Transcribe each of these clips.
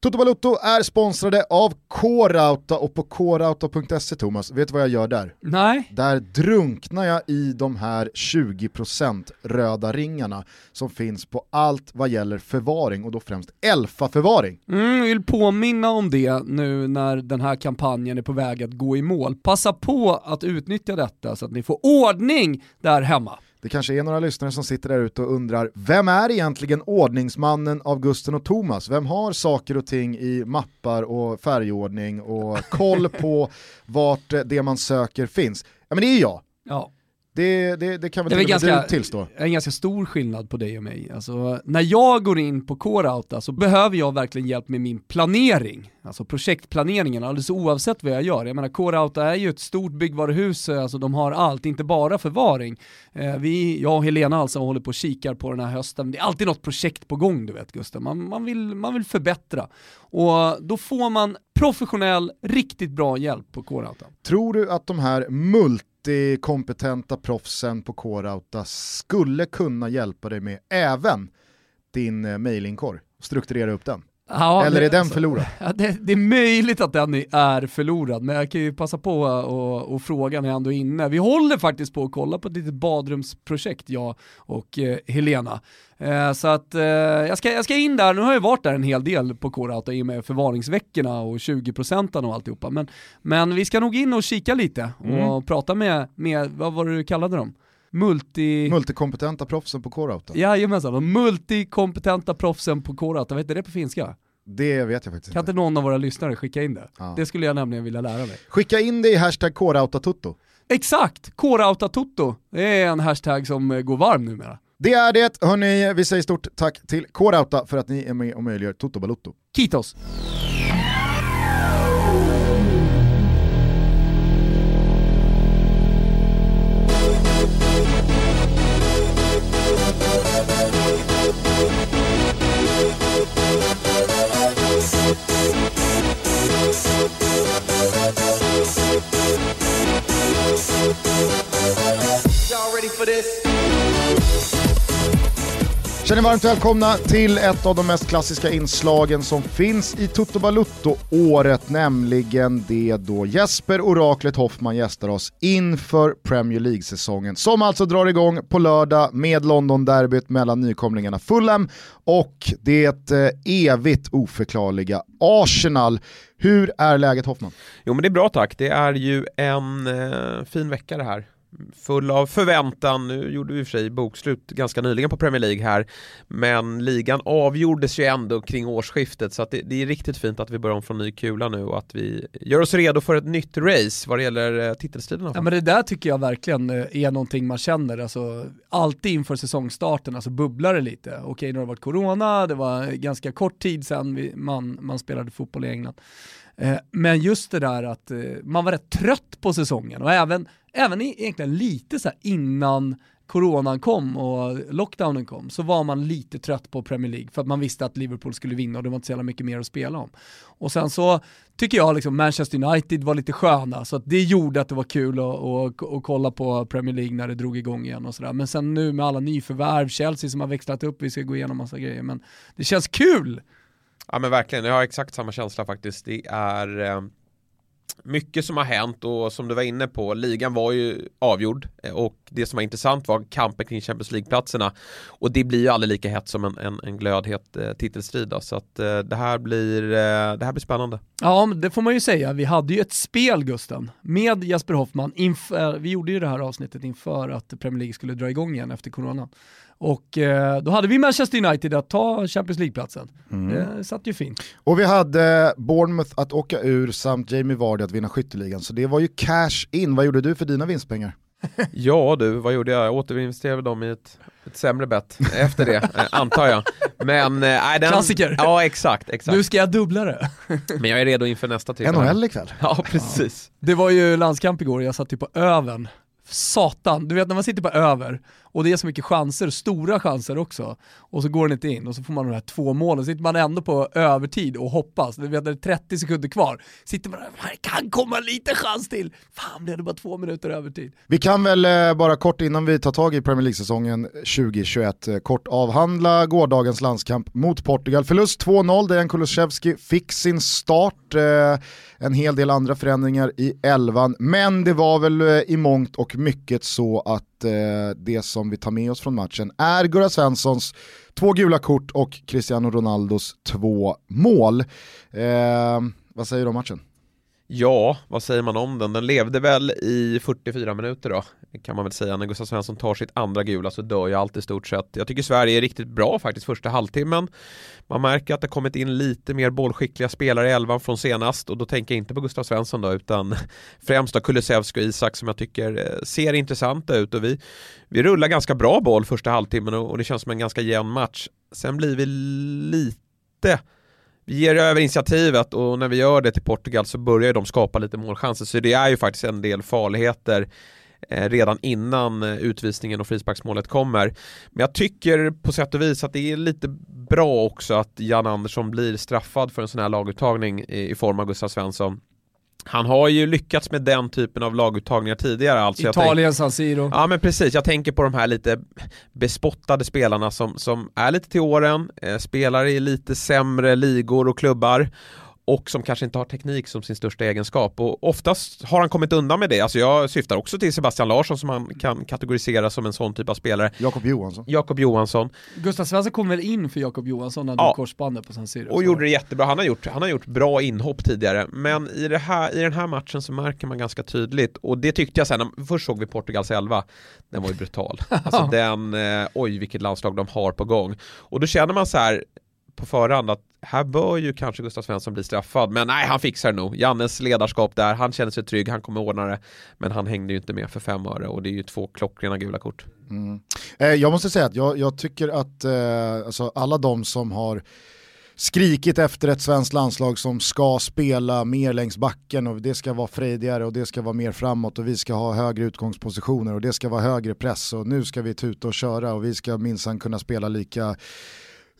Toto Balotto är sponsrade av K-Rauta och på krauta.se Thomas, vet du vad jag gör där? Nej. Där drunknar jag i de här 20% röda ringarna som finns på allt vad gäller förvaring och då främst Elfa-förvaring. Mm, vill påminna om det nu när den här kampanjen är på väg att gå i mål. Passa på att utnyttja detta så att ni får ordning där hemma. Det kanske är några lyssnare som sitter där ute och undrar, vem är egentligen ordningsmannen Augusten och Thomas? Vem har saker och ting i mappar och färgordning och koll på vart det man söker finns? Ja men det är jag. Ja. Det, det, det kan väl Det är till ganska- du tillstå. en ganska stor skillnad på dig och mig. Alltså, när jag går in på Core så behöver jag verkligen hjälp med min planering. Alltså projektplaneringen, alldeles oavsett vad jag gör. Jag menar Core är ju ett stort byggvaruhus, eh, alltså de har allt, inte bara förvaring. Eh, vi, jag och Helena alltså håller på och kikar på den här hösten. Det är alltid något projekt på gång du vet Gustav. Man, man, vill, man vill förbättra. Och då får man professionell, riktigt bra hjälp på Core Tror du att de här kompetenta proffsen på K-Rauta skulle kunna hjälpa dig med även din eh. Strukturera upp den. Ja, Eller det- är den alltså- förlorad? Ja, det, det är möjligt att den är förlorad, men jag kan ju passa på och, och fråga när jag ändå är inne. Vi håller faktiskt på att kolla på ett litet badrumsprojekt, jag och eh, Helena. Eh, så att eh, jag, ska, jag ska in där, nu har jag varit där en hel del på K-Rauta i och med förvaringsveckorna och 20% och alltihopa. Men, men vi ska nog in och kika lite och Mm. prata med, med, vad var det du kallade dem? Multi... Multikompetenta proffsen på K-Rauta? Jajamensan, de multikompetenta proffsen på K-Rauta, vad heter det på finska? Det vet jag faktiskt Kan inte. inte någon av våra lyssnare skicka in det? Ja. Det skulle jag nämligen vilja lära mig. Skicka in det i hashtag K-Rauta-tutto. Exakt! Kårautatoto, det är en hashtag som eh, går varm numera. Det är det, hörni, vi säger stort tack till K-Rauta för att ni är med och möjliggör Toto Balutto. Kitos! For this? Känner varmt välkomna till ett av de mest klassiska inslagen som finns i Toto Balutto-året, nämligen det då Jesper Oraklet Hoffman gästar oss inför Premier League-säsongen, som alltså drar igång på lördag med London-derbyt mellan nykomlingarna Fulham och det eh, evigt oförklarliga Arsenal. Hur är läget Hoffman? Jo men det är bra tack, det är ju en eh, fin vecka det här. Full av förväntan, nu gjorde vi i och för sig bokslut ganska nyligen på Premier League här Men ligan avgjordes ju ändå kring årsskiftet så att det, det är riktigt fint att vi börjar om från ny kula nu och att vi gör oss redo för ett nytt race vad det gäller eh, titelstriderna. titelstriden. Ja men det där tycker jag verkligen eh, är någonting man känner, alltså alltid inför säsongstarten, alltså bubblar det lite. Okej nu har det varit corona, det var ganska kort tid sedan vi, man, man spelade fotboll i England. Eh, men just det där att eh, man var rätt trött på säsongen och även, även egentligen lite så här innan coronan kom och lockdownen kom så var man lite trött på Premier League för att man visste att Liverpool skulle vinna och det var inte så jävla mycket mer att spela om. Och sen så tycker jag liksom Manchester United var lite sköna så att det gjorde att det var kul att, att, att kolla på Premier League när det drog igång igen och sådär. Men sen nu med alla nyförvärv, Chelsea som har växlat upp, vi ska gå igenom massa grejer men det känns kul! Ja men verkligen, jag har exakt samma känsla faktiskt. Det är eh, mycket som har hänt och som du var inne på, ligan var ju avgjord eh, och det som var intressant var kampen kring Champions League-platserna och det blir ju aldrig lika hett som en, en, en glödhet eh, titelstrid då. så att eh, det, här blir, eh, det här blir spännande. Ja, det får man ju säga. Vi hade ju ett spel Gusten, med Jesper Hoffman. Inför, vi gjorde ju det här avsnittet inför att Premier League skulle dra igång igen efter corona. Och eh, då hade vi Manchester United att ta Champions League-platsen. Det satt ju fint. Och vi hade Bournemouth att åka ur samt Jamie Vardy att vinna skytteligan, så det var ju cash in. Vad gjorde du för dina vinstpengar? Ja du, vad gjorde jag? Jag återinvesterade dem i ett, ett sämre bett efter det, eh, antar jag. Men, nej, den, Klassiker. Ja exakt, exakt. Nu ska jag dubbla det. Men jag är redo inför nästa tillfälle. NHL ikväll. Ja precis. Det var ju landskamp igår, jag satt ju på övern. Satan, du vet när man sitter på över och det är så mycket chanser, stora chanser också, och så går den inte in och så får man de här två målen, så sitter man ändå på övertid och hoppas, det är 30 sekunder kvar, sitter man där, det kan komma lite chans till, fan blev det bara två minuter övertid. Vi kan väl eh, bara kort innan vi tar tag i Premier League-säsongen 2021 eh, kort avhandla gårdagens landskamp mot Portugal. Förlust 2-0, Dejan Kulusevski fick sin start, eh, en hel del andra förändringar i elvan, men det var väl eh, i mångt och mycket så att eh, det som vi tar med oss från matchen är Gurra Svenssons två gula kort och Cristiano Ronaldos två mål. Eh, vad säger du om matchen? Ja, vad säger man om den? Den levde väl i 44 minuter då, kan man väl säga. När Gustav Svensson tar sitt andra gula så dör ju allt i stort sett. Jag tycker Sverige är riktigt bra faktiskt första halvtimmen. Man märker att det kommit in lite mer bollskickliga spelare i elvan från senast och då tänker jag inte på Gustav Svensson då utan främst då Kulusevski och Isak som jag tycker eh, ser intressanta ut och vi, vi rullar ganska bra boll första halvtimmen och, och det känns som en ganska jämn match. Sen blir vi lite vi ger över initiativet och när vi gör det till Portugal så börjar de skapa lite målchanser så det är ju faktiskt en del farligheter eh, redan innan eh, utvisningen och frisparksmålet kommer. Men jag tycker på sätt och vis att det är lite bra också att Jan Andersson blir straffad för en sån här laguttagning i form av Gustav Svensson. Han har ju lyckats med den typen av laguttagningar tidigare. Alltså Italien, San Siro. Ja men precis, jag tänker på de här lite bespottade spelarna som, som är lite till åren, eh, spelar i lite sämre ligor och klubbar och som kanske inte har teknik som sin största egenskap och oftast har han kommit undan med det. Alltså jag syftar också till Sebastian Larsson som man kan kategorisera som en sån typ av spelare. Jakob Johansson. Jakob Johansson. Gustav Svensson kom väl in för Jakob Johansson när ja. korsbandet på San Siro. Och gjorde det jättebra. Han har, gjort, han har gjort bra inhopp tidigare. Men i, det här, i den här matchen så märker man ganska tydligt och det tyckte jag sen, först såg vi Portugals elva, den var ju brutal. Alltså den, eh, oj vilket landslag de har på gång. Och då känner man så här, på förhand att här bör ju kanske Gustav Svensson bli straffad, men nej, han fixar det nog. Jannes ledarskap där, han känner sig trygg, han kommer ordna det. Men han hängde ju inte med för fem öre och det är ju två klockrena gula kort. Mm. Eh, jag måste säga att jag, jag tycker att eh, alltså alla de som har skrikit efter ett svenskt landslag som ska spela mer längs backen och det ska vara frejdigare och det ska vara mer framåt och vi ska ha högre utgångspositioner och det ska vara högre press och nu ska vi tuta och köra och vi ska minsann kunna spela lika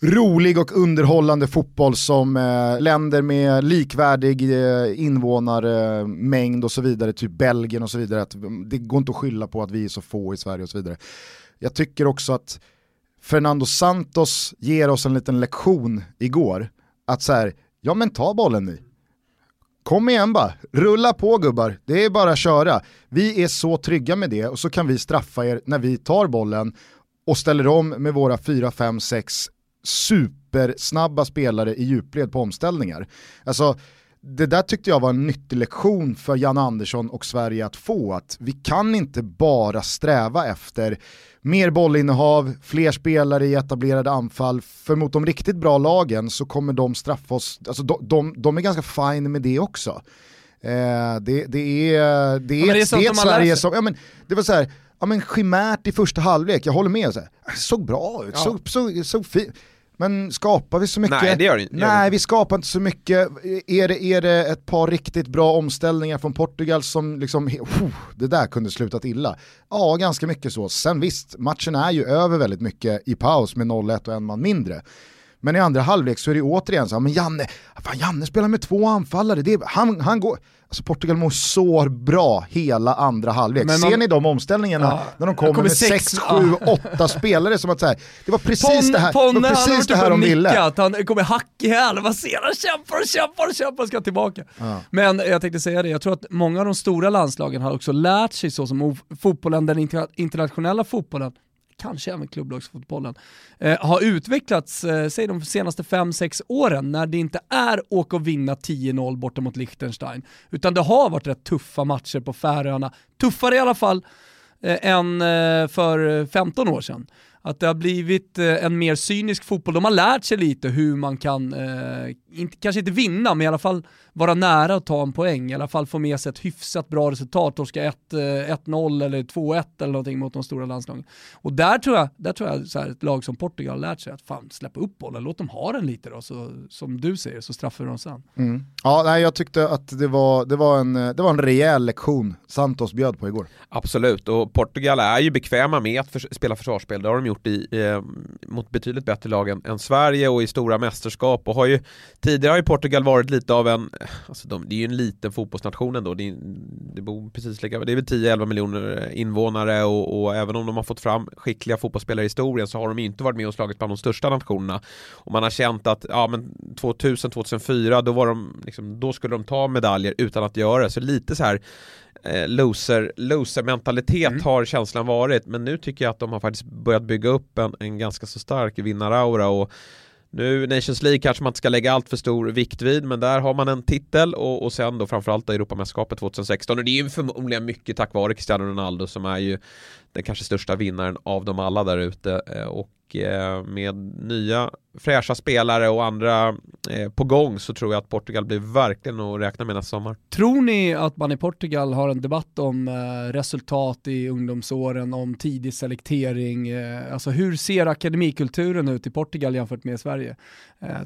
rolig och underhållande fotboll som eh, länder med likvärdig eh, invånarmängd och så vidare, typ Belgien och så vidare. Att, mm, det går inte att skylla på att vi är så få i Sverige och så vidare. Jag tycker också att Fernando Santos ger oss en liten lektion igår. Att så här, ja men ta bollen ni. Kom igen bara, rulla på gubbar, det är bara att köra. Vi är så trygga med det och så kan vi straffa er när vi tar bollen och ställer om med våra 4, 5, 6 supersnabba spelare i djupled på omställningar. Alltså, det där tyckte jag var en nyttig lektion för Jan Andersson och Sverige att få, att vi kan inte bara sträva efter mer bollinnehav, fler spelare i etablerade anfall, för mot de riktigt bra lagen så kommer de straffa oss, alltså de, de, de är ganska fine med det också. Eh, det, det, är, det är, ja, det är, det är ett Sverige som, ja men det var så här, ja men chimärt i första halvlek, jag håller med, så här, såg bra ut, ja. såg, såg, såg fint men skapar vi så mycket? Nej, det gör det, gör Nej, vi skapar inte så mycket. Är det, är det ett par riktigt bra omställningar från Portugal som liksom, oh, det där kunde slutat illa? Ja, ganska mycket så. Sen visst, matchen är ju över väldigt mycket i paus med 0-1 och en man mindre. Men i andra halvlek så är det återigen så, men Janne, fan Janne spelar med två anfallare, det är, han, han går, alltså Portugal mår så bra hela andra halvlek. Man, Ser ni de omställningarna ja, när de kommer, kommer med 6, 7, 8 spelare som att säga, det var precis Pon, det här, Ponne, det precis det här de ville. Han kommer hack i häl, man ser han kämpar och kämpar och kämpar och ska tillbaka. Ja. Men jag tänkte säga det, jag tror att många av de stora landslagen har också lärt sig så som fotbollen, den internationella fotbollen, kanske även klubblagsfotbollen, eh, har utvecklats, eh, säg de senaste 5-6 åren, när det inte är åka och vinna 10-0 borta mot Liechtenstein, utan det har varit rätt tuffa matcher på Färöarna, tuffare i alla fall eh, än eh, för eh, 15 år sedan. Att det har blivit eh, en mer cynisk fotboll. De har lärt sig lite hur man kan, eh, inte, kanske inte vinna, men i alla fall vara nära att ta en poäng. I alla fall få med sig ett hyfsat bra resultat, torska 1-0 eh, eller 2-1 eller någonting mot de stora landslagen. Och där tror jag, där tror jag så här, ett lag som Portugal har lärt sig att fan släppa upp bollen, låt dem ha den lite då, så, som du säger, så straffar dem sen. Mm. Ja, nej, jag tyckte att det var, det, var en, det var en rejäl lektion Santos bjöd på igår. Absolut, och Portugal är ju bekväma med att för, spela försvarsspel. Det har de gjort i, eh, mot betydligt bättre lag än, än, Sverige och i stora mästerskap. Och har ju, tidigare har ju Portugal varit lite av en, alltså de, det är ju en liten fotbollsnation ändå. Det, det bor precis lika, det är väl 10-11 miljoner invånare och, och, även om de har fått fram skickliga fotbollsspelare i historien så har de inte varit med och slagit bland de största nationerna. Och man har känt att ja, men 2000-2004 då, var de, liksom, då skulle de ta medaljer utan att göra det. Så lite så här eh, loser, loser mentalitet mm. har känslan varit men nu tycker jag att de har faktiskt börjat bygga upp en, en ganska så stark vinnaraura och nu Nations League kanske man inte ska lägga allt för stor vikt vid men där har man en titel och, och sen då framförallt Europamästerskapet 2016 och det är ju förmodligen mycket tack vare Cristiano Ronaldo som är ju den kanske största vinnaren av dem alla där ute eh, och eh, med nya fräscha spelare och andra eh, på gång så tror jag att Portugal blir verkligen att räkna med nästa sommar. Tror ni att man i Portugal har en debatt om resultat i ungdomsåren, om tidig selektering? Alltså hur ser akademikulturen ut i Portugal jämfört med Sverige?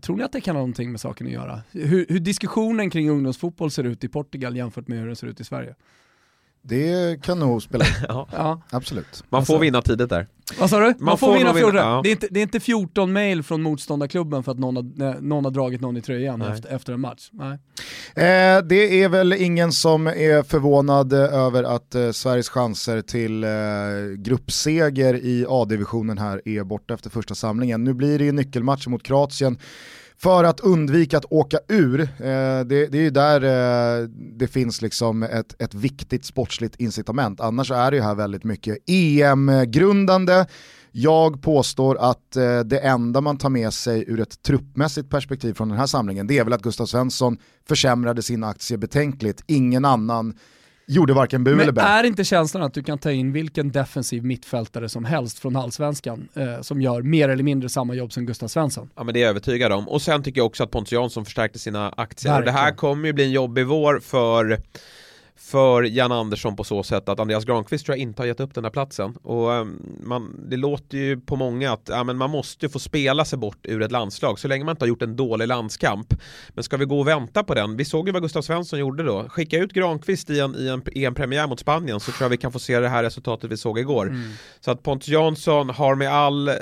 Tror ni att det kan ha någonting med saken att göra? Hur, hur diskussionen kring ungdomsfotboll ser ut i Portugal jämfört med hur den ser ut i Sverige? Det kan nog spela ja. Absolut. Man får alltså, vinna tidigt där. Vad sa du? Man, Man får, får vinna 14. Ja. Det, är inte, det är inte 14 mail från motståndarklubben för att någon har, någon har dragit någon i tröjan efter, efter, en match. Nej. Eh, det är väl ingen som är förvånad över att eh, Sveriges chanser till eh, gruppseger i A-divisionen här är borta efter första samlingen. Nu blir det ju nyckelmatch mot Kroatien för att undvika att åka ur. Eh, det, det, är ju där eh, det finns liksom ett, ett viktigt sportsligt incitament. Annars är det ju här väldigt mycket EM-grundande. Jag påstår att eh, det enda man tar med sig ur ett truppmässigt perspektiv från den här samlingen det är väl att Gustav Svensson försämrade sin aktie betänkligt. Ingen annan gjorde varken bu eller bä. är inte känslan att du kan ta in vilken defensiv mittfältare som helst från allsvenskan eh, som gör mer eller mindre samma jobb som Gustav Svensson? Ja men det är jag övertygad om. Och sen tycker jag också att Pontus Jansson förstärkte sina aktier. Och det här kommer ju bli en jobbig vår för för Jan Andersson på så sätt att Andreas Granqvist tror jag inte har gett upp den här platsen. Och um, man, det låter ju på många att ja, men man måste få spela sig bort ur ett landslag så länge man inte har gjort en dålig landskamp. Men ska vi gå och vänta på den? Vi såg ju vad Gustav Svensson gjorde då. Skicka ut Granqvist i en, i en EM-premiär mot Spanien så tror jag vi kan få se det här resultatet vi såg igår. Mm. Så att Pontus Jansson har med all eh,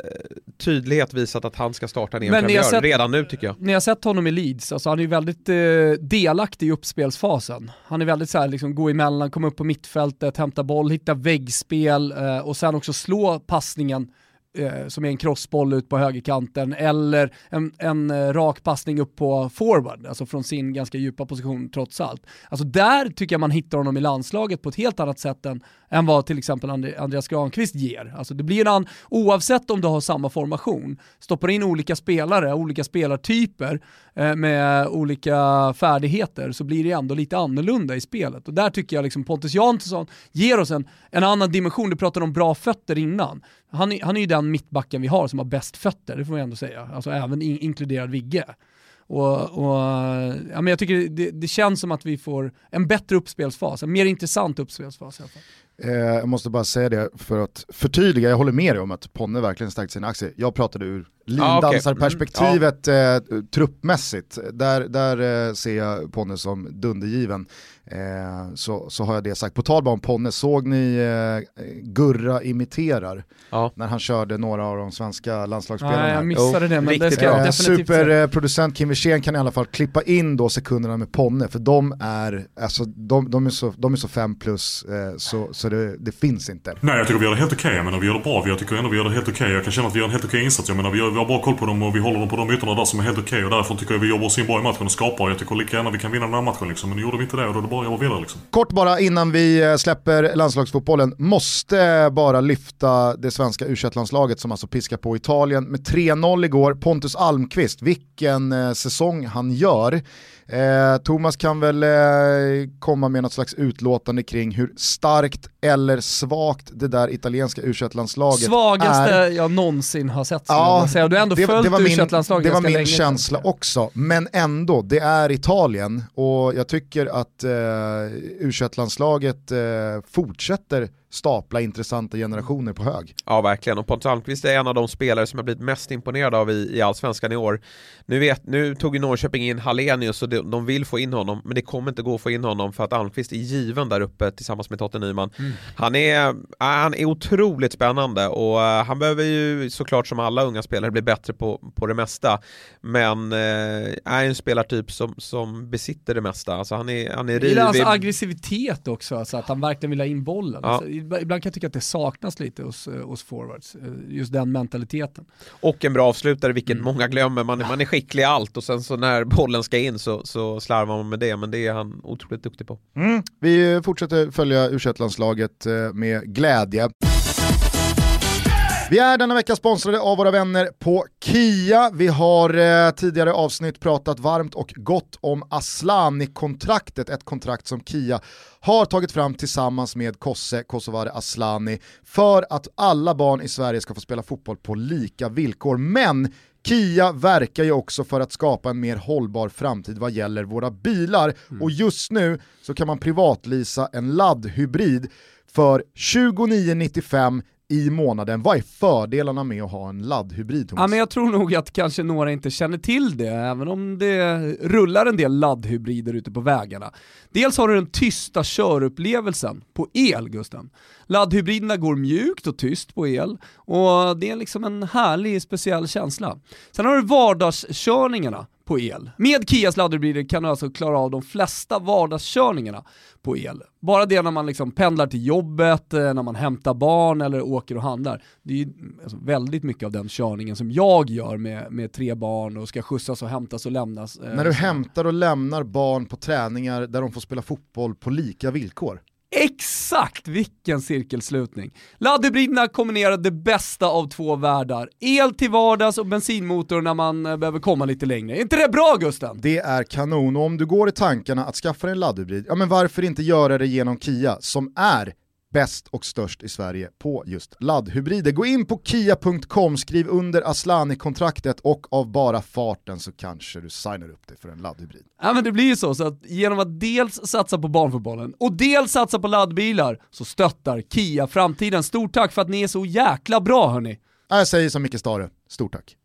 tydlighet visat att han ska starta en EM-premiär redan nu tycker jag. Ni har sett honom i Leeds, alltså han är ju väldigt eh, delaktig i uppspelsfasen. Han är väldigt så här, liksom, Liksom gå emellan, komma upp på mittfältet, hämta boll, hitta väggspel eh, och sen också slå passningen eh, som är en crossboll ut på högerkanten eller en, en eh, rak passning upp på forward, alltså från sin ganska djupa position trots allt. Alltså där tycker jag man hittar honom i landslaget på ett helt annat sätt än, än vad till exempel Andreas Granqvist ger. Alltså det blir en oavsett om du har samma formation, stoppar in olika spelare, olika spelartyper eh, med olika färdigheter så blir det ändå lite annorlunda i spelet. Och där tycker jag liksom Pontus Jansson ger oss en, en annan dimension, du pratade om bra fötter innan. Han, han är ju den mittbacken vi har som har bäst fötter, det får man ändå säga. Alltså även in, inkluderad Vigge. Och, och, ja, men jag tycker det, det, känns som att vi får en bättre uppspelsfas, en mer intressant uppspelsfas i alla fall. Eh, jag måste bara säga det för att förtydliga, jag håller med dig om att Ponne verkligen stärkt sina aktier. Jag pratade ur lindansarperspektivet ah, okay. mm, ja. eh, truppmässigt. Där, där eh, ser jag Ponne som dundergiven. Eh, så, så har jag det sagt. På tal om Ponne, såg ni eh, Gurra imiterar? Ja. När han körde några av de svenska landslagsspelarna. Nej, jag missade det, men det ska jag eh, Superproducent Kim Wirsén kan i alla fall klippa in då sekunderna med Ponne, för de är, alltså, de, de är, så, de är så fem plus, eh, så, så det, det, finns inte. Nej, jag tycker vi gör det helt okej, okay. men vi gör det bra. Jag tycker ändå vi gör det helt okej. Okay. Jag kan känna att vi gör en helt okej okay insats. Jag menar, vi, gör, vi har bra koll på dem och vi håller dem på de ytorna där som är helt okej. Och därför tycker jag vi jobbar oss in bra i matchen och skapar. Jag tycker lika gärna vi kan vinna den här matchen liksom. Men nu gjorde vi inte det och då bara att liksom. Kort bara innan vi eh, släpper landslagsfotbollen, måste eh, bara lyfta det svenska u landslaget som alltså piskar på Italien med 3-0 igår. Pontus Almqvist, vilken eh, säsong han gör. Eh, Thomas kan väl eh, komma med något slags utlåtande kring hur starkt eller svagt det där italienska u landslaget Svagaste är. jag någonsin har sett. Ja, säga. Du har ändå det, följt min, U21-landslaget det var min länge. känsla också, men ändå, det är Italien och jag tycker att eh, u landslaget eh, fortsätter stapla intressanta generationer på hög. Ja verkligen, och Pontus Almqvist är en av de spelare som jag blivit mest imponerad av i, i Allsvenskan i år. Nu, vet, nu tog ju Norrköping in Hallenius och de, de vill få in honom, men det kommer inte gå att få in honom för att Almqvist är given där uppe tillsammans med Totte Nyman. Mm. Han, är, han är otroligt spännande och uh, han behöver ju såklart som alla unga spelare bli bättre på, på det mesta. Men uh, är en spelartyp som, som besitter det mesta. Alltså han är, han är rivig. Jag gillar hans aggressivitet också, alltså att han verkligen vill ha in bollen. Ja. Ibland kan jag tycka att det saknas lite hos, eh, hos forwards, eh, just den mentaliteten. Och en bra avslutare, vilket mm. många glömmer. Man, man är skicklig i allt och sen så när bollen ska in så, så slarvar man med det, men det är han otroligt duktig på. Mm. Vi fortsätter följa u landslaget eh, med glädje. Vi är denna vecka sponsrade av våra vänner på Kia. Vi har eh, tidigare avsnitt pratat varmt och gott om Aslani-kontraktet, ett kontrakt som Kia har tagit fram tillsammans med Kosse Kosovare Aslani för att alla barn i Sverige ska få spela fotboll på lika villkor. Men Kia verkar ju också för att skapa en mer hållbar framtid vad gäller våra bilar mm. och just nu så kan man privatlisa en laddhybrid för 2995 i månaden. Vad är fördelarna med att ha en laddhybrid Thomas? Ja, men jag tror nog att kanske några inte känner till det, även om det rullar en del laddhybrider ute på vägarna. Dels har du den tysta körupplevelsen på el, Gusten. Laddhybriderna går mjukt och tyst på el och det är liksom en härlig speciell känsla. Sen har du vardagskörningarna på el. Med Kias laddhybrider kan du alltså klara av de flesta vardagskörningarna på el. Bara det när man liksom pendlar till jobbet, eh, när man hämtar barn eller åker och handlar. Det är ju alltså väldigt mycket av den körningen som jag gör med, med tre barn och ska skjutsas och hämtas och lämnas. Eh, när du hämtar och lämnar barn på träningar där de får spela fotboll på lika villkor. Exakt vilken cirkelslutning! Laddhybriderna kombinerar det bästa av två världar. El till vardags och bensinmotor när man eh, behöver komma lite längre. Är inte det bra Gusten? Det är kanon och om du går i tankarna att skaffa en laddhybrid, ja men varför inte göra det genom Kia som är bäst och störst i Sverige på just laddhybrider. Gå in på kia.com, skriv under Aslani-kontraktet och av bara farten så kanske du signar upp dig för en laddhybrid. Ja men det blir ju så, så att genom att dels satsa på barnfotbollen och dels satsa på laddbilar så stöttar Kia framtiden. Stort tack för att ni är så jäkla bra hörni! Jag säger som Micke Stare, stort tack.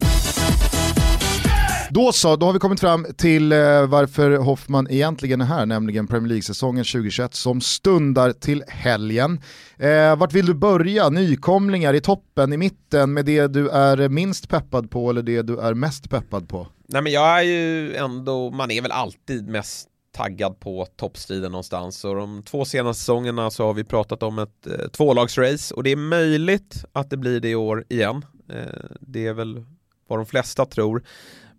Då så, då har vi kommit fram till eh, varför Hoffman egentligen är här, nämligen Premier League-säsongen 2021 som stundar till helgen. Eh, vart vill du börja? Nykomlingar i toppen, i mitten, med det du är minst peppad på eller det du är mest peppad på? Nej men jag är ju ändå, man är väl alltid mest taggad på toppstriden någonstans och de två senaste säsongerna så har vi pratat om ett eh, tvålagsrace och det är möjligt att det blir det i år igen. Eh, det är väl vad de flesta tror.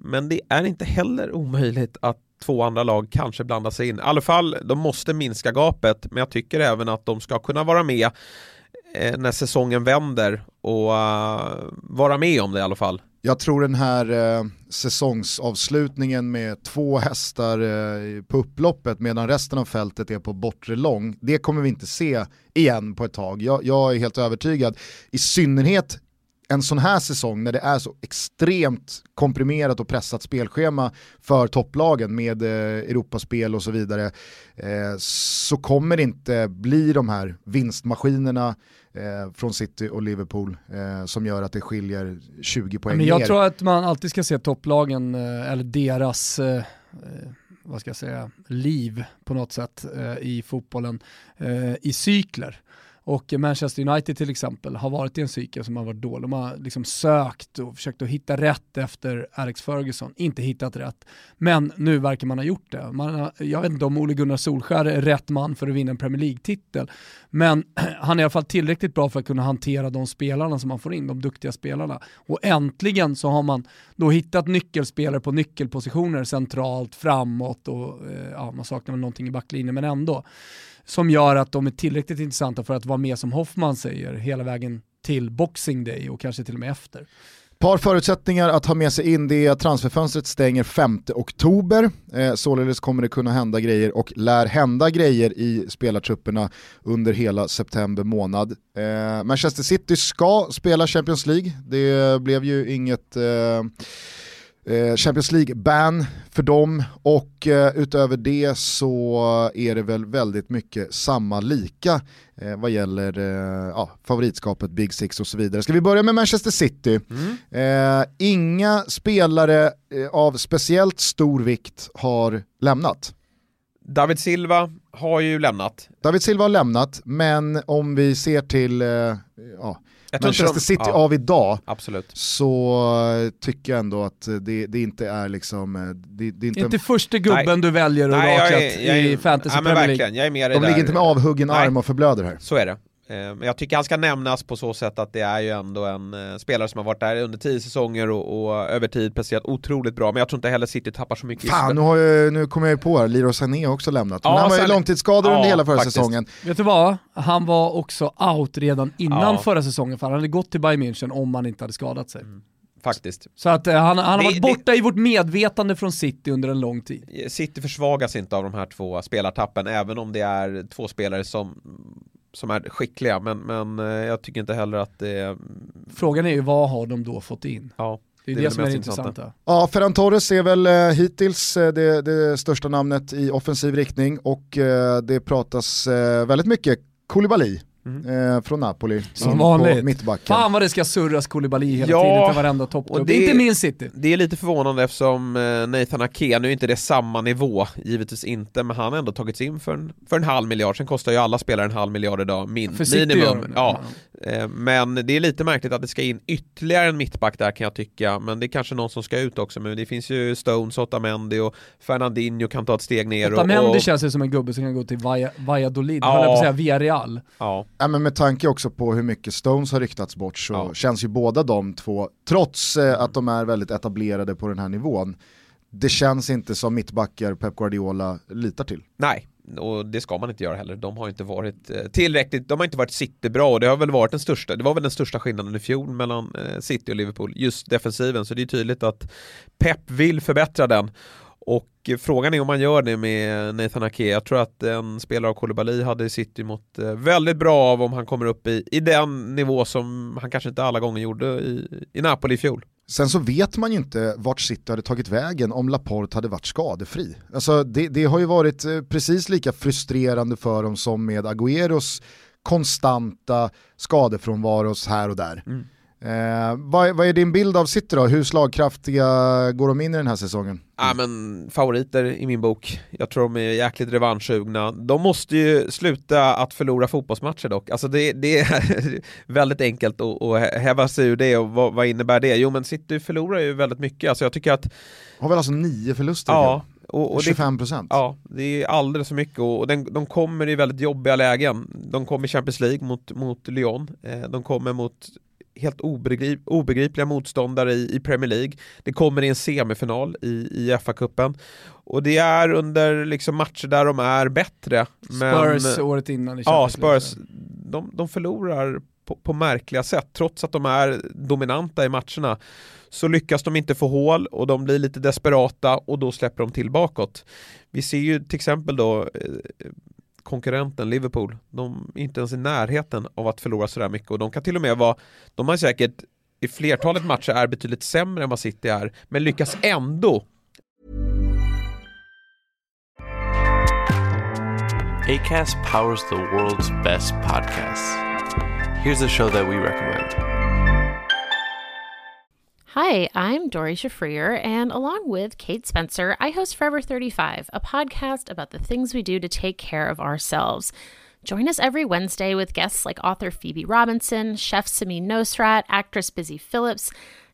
Men det är inte heller omöjligt att två andra lag kanske blandar sig in. I alla fall, de måste minska gapet, men jag tycker även att de ska kunna vara med eh, när säsongen vänder och uh, vara med om det i alla fall. Jag tror den här eh, säsongsavslutningen med två hästar eh, på upploppet medan resten av fältet är på bortre lång, det kommer vi inte se igen på ett tag. Jag, jag är helt övertygad, i synnerhet en sån här säsong när det är så extremt komprimerat och pressat spelschema för topplagen med eh, Europaspel och så vidare eh, så kommer det inte bli de här vinstmaskinerna eh, från City och Liverpool eh, som gör att det skiljer 20 poäng Men Jag ner. tror att man alltid ska se topplagen, eh, eller deras eh, vad ska jag säga, liv på något sätt i fotbollen i cykler. Och Manchester United till exempel har varit i en cykel som har varit dålig. De har liksom sökt och försökt att hitta rätt efter Alex Ferguson, inte hittat rätt. Men nu verkar man ha gjort det. Man har, jag vet inte om Ole Gunnar Solskär är rätt man för att vinna en Premier League-titel, men han är i alla fall tillräckligt bra för att kunna hantera de spelarna som man får in, de duktiga spelarna. Och äntligen så har man då hittat nyckelspelare på nyckelpositioner centralt, framåt och eh, ja, man saknar väl någonting i backlinjen, men ändå som gör att de är tillräckligt intressanta för att vara med som Hoffman säger hela vägen till Boxing Day och kanske till och med efter. Par förutsättningar att ha med sig in det är att transferfönstret stänger 5 oktober. Eh, således kommer det kunna hända grejer och lär hända grejer i spelartrupperna under hela september månad. Eh, Manchester City ska spela Champions League. Det blev ju inget eh, Champions League-ban för dem och eh, utöver det så är det väl väldigt mycket samma lika eh, vad gäller ja, favoritskapet Big Six och så vidare. Ska vi börja med Manchester City? Mm. inga spelare av speciellt stor vikt har lämnat. David Silva har ju lämnat. David Silva har lämnat, men om vi ser till ja, Manchester City ja, av idag absolut. så tycker jag ändå att det, det inte är liksom... Eh, det, det är inte, inte första gubben nej. du väljer och rakat i fantasy ja, Premier League. Jag är med De ligger inte med avhuggen nej. arm och förblöder här. Så är det. Eh, men jag tycker han ska nämnas på så sätt att det är ju ändå en eh, spelare som har varit där under tio säsonger och, och över tid presterat otroligt bra. Men jag tror inte heller City tappar så mycket Fan, nu, har jag, nu kommer jag ju på här, Leroy Sané har också lämnat. Men ja, han var ju långtidsskadad ja, under hela förra faktiskt. säsongen. Vet du vad? Han var också out redan innan ja. förra säsongen för han hade gått till Bayern München om han inte hade skadat sig. Mm. Faktiskt. Så att uh, han, han har varit borta det, i vårt medvetande från City under en lång tid. City försvagas inte av de här två spelartappen, även om det är två spelare som som är skickliga, men, men eh, jag tycker inte heller att det är... Frågan är ju vad har de då fått in? Ja. Det är det, det, som är det intressanta. Ja, Ferran Torres är väl eh, hittills eh, det, det, största namnet i offensiv riktning och eh, det pratas väldigt mycket Koulibaly Mm. Eh, från Napoli. Som vanligt. Mittbacken. Fan vad det ska surras Koulibaly hela ja, tiden till varenda toppklubb. Inte min City. Det är lite förvånande eftersom eh, Nathan Ake, nu är inte det samma nivå, givetvis inte, men han har ändå tagits in för en, för en halv miljard. Sen kostar ju alla spelare en halv miljard idag, min, för minimum. Ja. Eh, men det är lite märkligt att det ska in ytterligare en mittback där kan jag tycka, men det är kanske någon som ska ut också. Men det finns ju Stones, Otamendi och Fernandinho kan ta ett steg ner. Otamendi och, och... känns ju som en gubbe som kan gå till Valladolid, ja. höll jag på att säga, Villarreal. Ja. Ja, men med tanke också på hur mycket Stones har ryktats bort så ja. känns ju båda de två, trots eh, att de är väldigt etablerade på den här nivån, det känns inte som mittbackar Pep Guardiola litar till. Nej, och det ska man inte göra heller. De har inte varit eh, tillräckligt, de har inte varit City bra och det har väl varit den största, det var väl den största skillnaden i fjol mellan eh, City och Liverpool, just defensiven. Så det är tydligt att Pep vill förbättra den. Och frågan är om man gör det med Nathan Ake. Jag tror att en spelare av Koulibaly hade City mått eh, väldigt bra av om han kommer upp i, i den nivå som han kanske inte alla gånger gjorde i, i Napoli i fjol. Sen så vet man ju inte vart City hade tagit vägen om Laporte hade varit skadefri. Alltså det, det har ju varit eh, precis lika frustrerande för dem som med Agüeros konstanta skadefrånvaros här och där. Mm. Eh, vad, vad, är din bild av City då? Hur slagkraftiga går de in i den här säsongen? Ja men favoriter i min bok. Jag tror de är jäkligt revanschsugna. De måste ju sluta att förlora fotbollsmatcher dock. Alltså det, det är väldigt enkelt att, att häva sig ur det och vad, vad, innebär det? Jo men City förlorar ju väldigt mycket. Alltså jag tycker att... Har väl alltså nio förluster? Ja. Och, och 25 procent? Ja, det är alldeles för mycket och den, de kommer i väldigt jobbiga lägen. De kommer i Champions League mot, mot Lyon, eh, de kommer mot helt obegrip, obegripliga motståndare i, i, Premier League. Det kommer i en semifinal i, i FA-cupen. Och det är under liksom matcher där de är bättre. Spurs året innan i Ja, Spurs. De, de förlorar på, på, märkliga sätt. Trots att de är dominanta i matcherna så lyckas de inte få hål och de blir lite desperata och då släpper de till bakåt. Vi ser ju till exempel då eh, konkurrenten Liverpool, de är inte ens i närheten av att förlora sådär mycket och de kan till och med vara, de har säkert i flertalet matcher är betydligt sämre än vad City är, men lyckas ändå Acast powers the world's best podcasts. Here's a show that we recommend. Hi, I'm Dory Shafrier, and along with Kate Spencer, I host Forever 35, a podcast about the things we do to take care of ourselves. Join us every Wednesday with guests like author Phoebe Robinson, chef Samin Nosrat, actress Busy Phillips,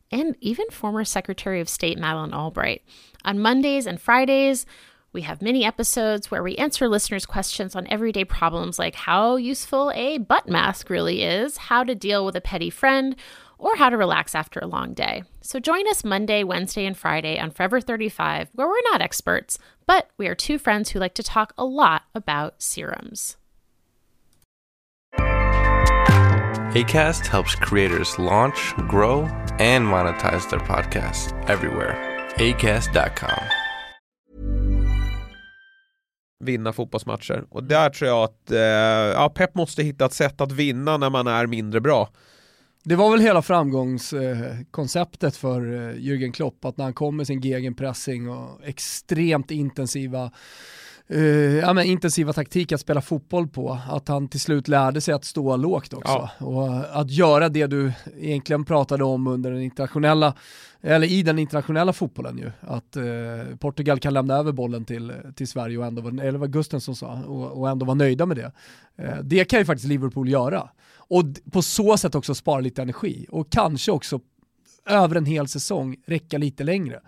and even former Secretary of State Madeleine Albright. On Mondays and Fridays, we have mini episodes where we answer listeners' questions on everyday problems like how useful a butt mask really is, how to deal with a petty friend, or how to relax after a long day. So join us Monday, Wednesday, and Friday on Forever 35, where we're not experts, but we are two friends who like to talk a lot about serums. ACAST helps creators launch, grow, and monetize their podcasts everywhere. ACAST.com. vinna fotbollsmatcher. Och där tror jag att eh, ja, Pep måste hitta ett sätt att vinna när man är mindre bra. Det var väl hela framgångskonceptet för eh, Jürgen Klopp, att när han kom med sin gegenpressing och extremt intensiva uh, ja, men intensiva taktik att spela fotboll på, att han till slut lärde sig att stå lågt också. Ja. Och att göra det du egentligen pratade om under den internationella, eller i den internationella fotbollen ju, att uh, Portugal kan lämna över bollen till, till Sverige och ändå, var- eller vad Gusten som sa, och, och ändå vara nöjda med det. Uh, det kan ju faktiskt Liverpool göra. Och på så sätt också spara lite energi och kanske också över en hel säsong räcka lite längre.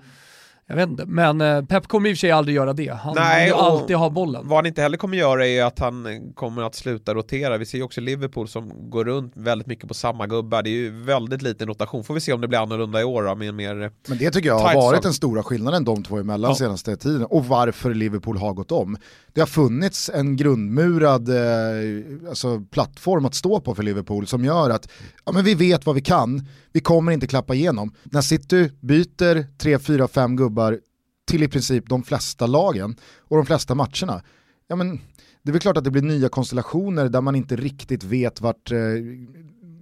Jag vet inte, men eh, Pep kommer i och för sig aldrig göra det. Han Nej, vill ju och- alltid ha bollen. Vad han inte heller kommer göra är att han kommer att sluta rotera. Vi ser ju också Liverpool som går runt väldigt mycket på samma gubbar. Det är ju väldigt liten rotation. Får vi se om det blir annorlunda i år då, med mer... Men det tycker jag har varit den stora skillnaden de två emellan Ja. senaste tiden och varför Liverpool har gått om. Det har funnits en grundmurad eh, alltså plattform att stå på för Liverpool som gör att ja, men vi vet vad vi kan, vi kommer inte klappa igenom. När City byter 3, 4, 5 gubbar till i princip de flesta lagen och de flesta matcherna, ja men det är väl klart att det blir nya konstellationer där man inte riktigt vet vart eh,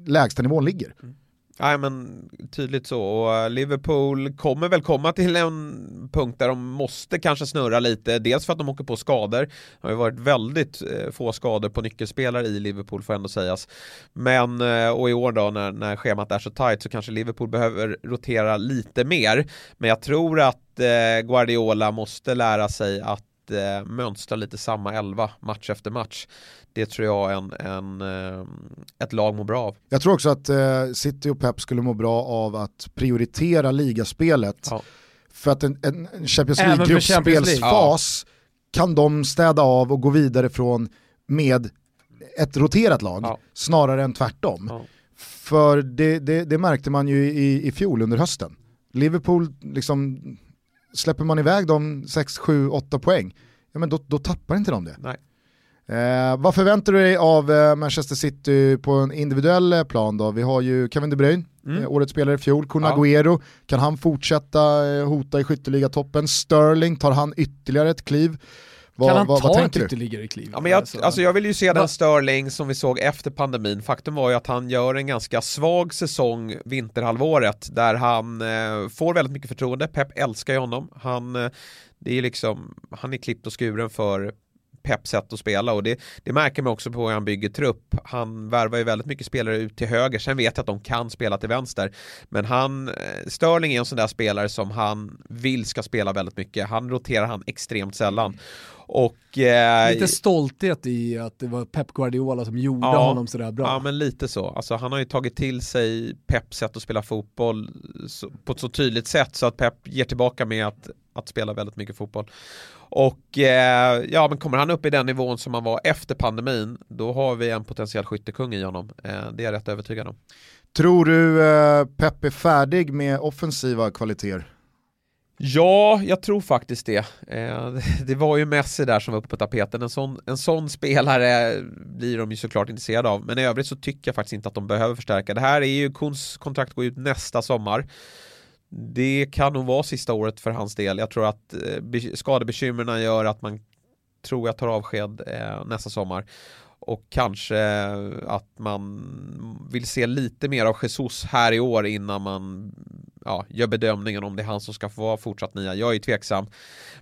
lägsta nivån ligger. Mm. Nej men tydligt så. Och eh, Liverpool kommer väl komma till en punkt där de måste kanske snurra lite. Dels för att de åker på skador. Det har ju varit väldigt eh, få skador på nyckelspelare i Liverpool får ändå sägas. Men, eh, och i år då när, när schemat är så tajt så kanske Liverpool behöver rotera lite mer. Men jag tror att Guardiola måste lära sig att eh, mönstra lite samma elva match efter match. Det tror jag en, en, eh, ett lag mår bra av. Jag tror också att eh, City och Pep skulle må bra av att prioritera ligaspelet. Ja. För att en, en en Champions. League-gruppspelsfas kan de städa av och gå vidare från med ett roterat lag Ja. snarare än tvärtom. Ja. För det, det, det märkte man ju i, i fjol under hösten. Liverpool, liksom, släpper man iväg dem 6, 7, 8 poäng, ja, men då, då tappar inte de det. Nej. Eh, vad förväntar du dig av eh, Manchester City på en individuell eh, plan då? Vi har ju Kevin De Bruyne, Mm. eh, årets spelare i fjol, Kun Ja. Agüero, kan han fortsätta eh, hota i skytteligatoppen? Sterling, tar han ytterligare ett kliv? Vad, kan han vad, ta vad ett tänker du? ytterligare kliv? Ja, men jag, Alltså, alltså jag vill ju se den Sterling som vi såg efter pandemin. Faktum var ju att han gör en ganska svag säsong vinterhalvåret där han eh, får väldigt mycket förtroende. Pep älskar ju honom. Han, eh, det är liksom, han är klippt och skuren för Peps sätt att spela och det, det märker man också på hur han bygger trupp. Han värvar ju väldigt mycket spelare ut till höger. Sen vet jag att de kan spela till vänster. Men han, eh, Sterling är en sån där spelare som han vill ska spela väldigt mycket. Han roterar han extremt sällan. Och, eh, Lite stolthet i att det var Pep Guardiola som gjorde Ja. honom sådär bra. Ja men lite så, alltså han har ju tagit till sig Peps sätt att spela fotboll så, på ett så tydligt sätt så att Pep ger tillbaka med att, att spela väldigt mycket fotboll. Och eh, ja men kommer han upp i den nivån som han var efter pandemin då har vi en potentiell skyttekung i honom. Eh, det är jag rätt övertygad om. Tror du eh, Pep är färdig med offensiva kvaliteter? Ja, jag tror faktiskt det. Eh, det var ju Messi där som var uppe på tapeten. En sån, en sån spelare blir de ju såklart intresserade av. Men i övrigt så tycker jag faktiskt inte att de behöver förstärka. Det här är ju, Kuns kontrakt går ut nästa sommar. Det kan nog vara sista året för hans del. Jag tror att eh, skadebekymren gör att man tror jag tar avsked eh, nästa sommar. Och kanske att man vill se lite mer av Jesus här i år innan man ja, gör bedömningen om det är han som ska få vara fortsatt nia. Jag är tveksam.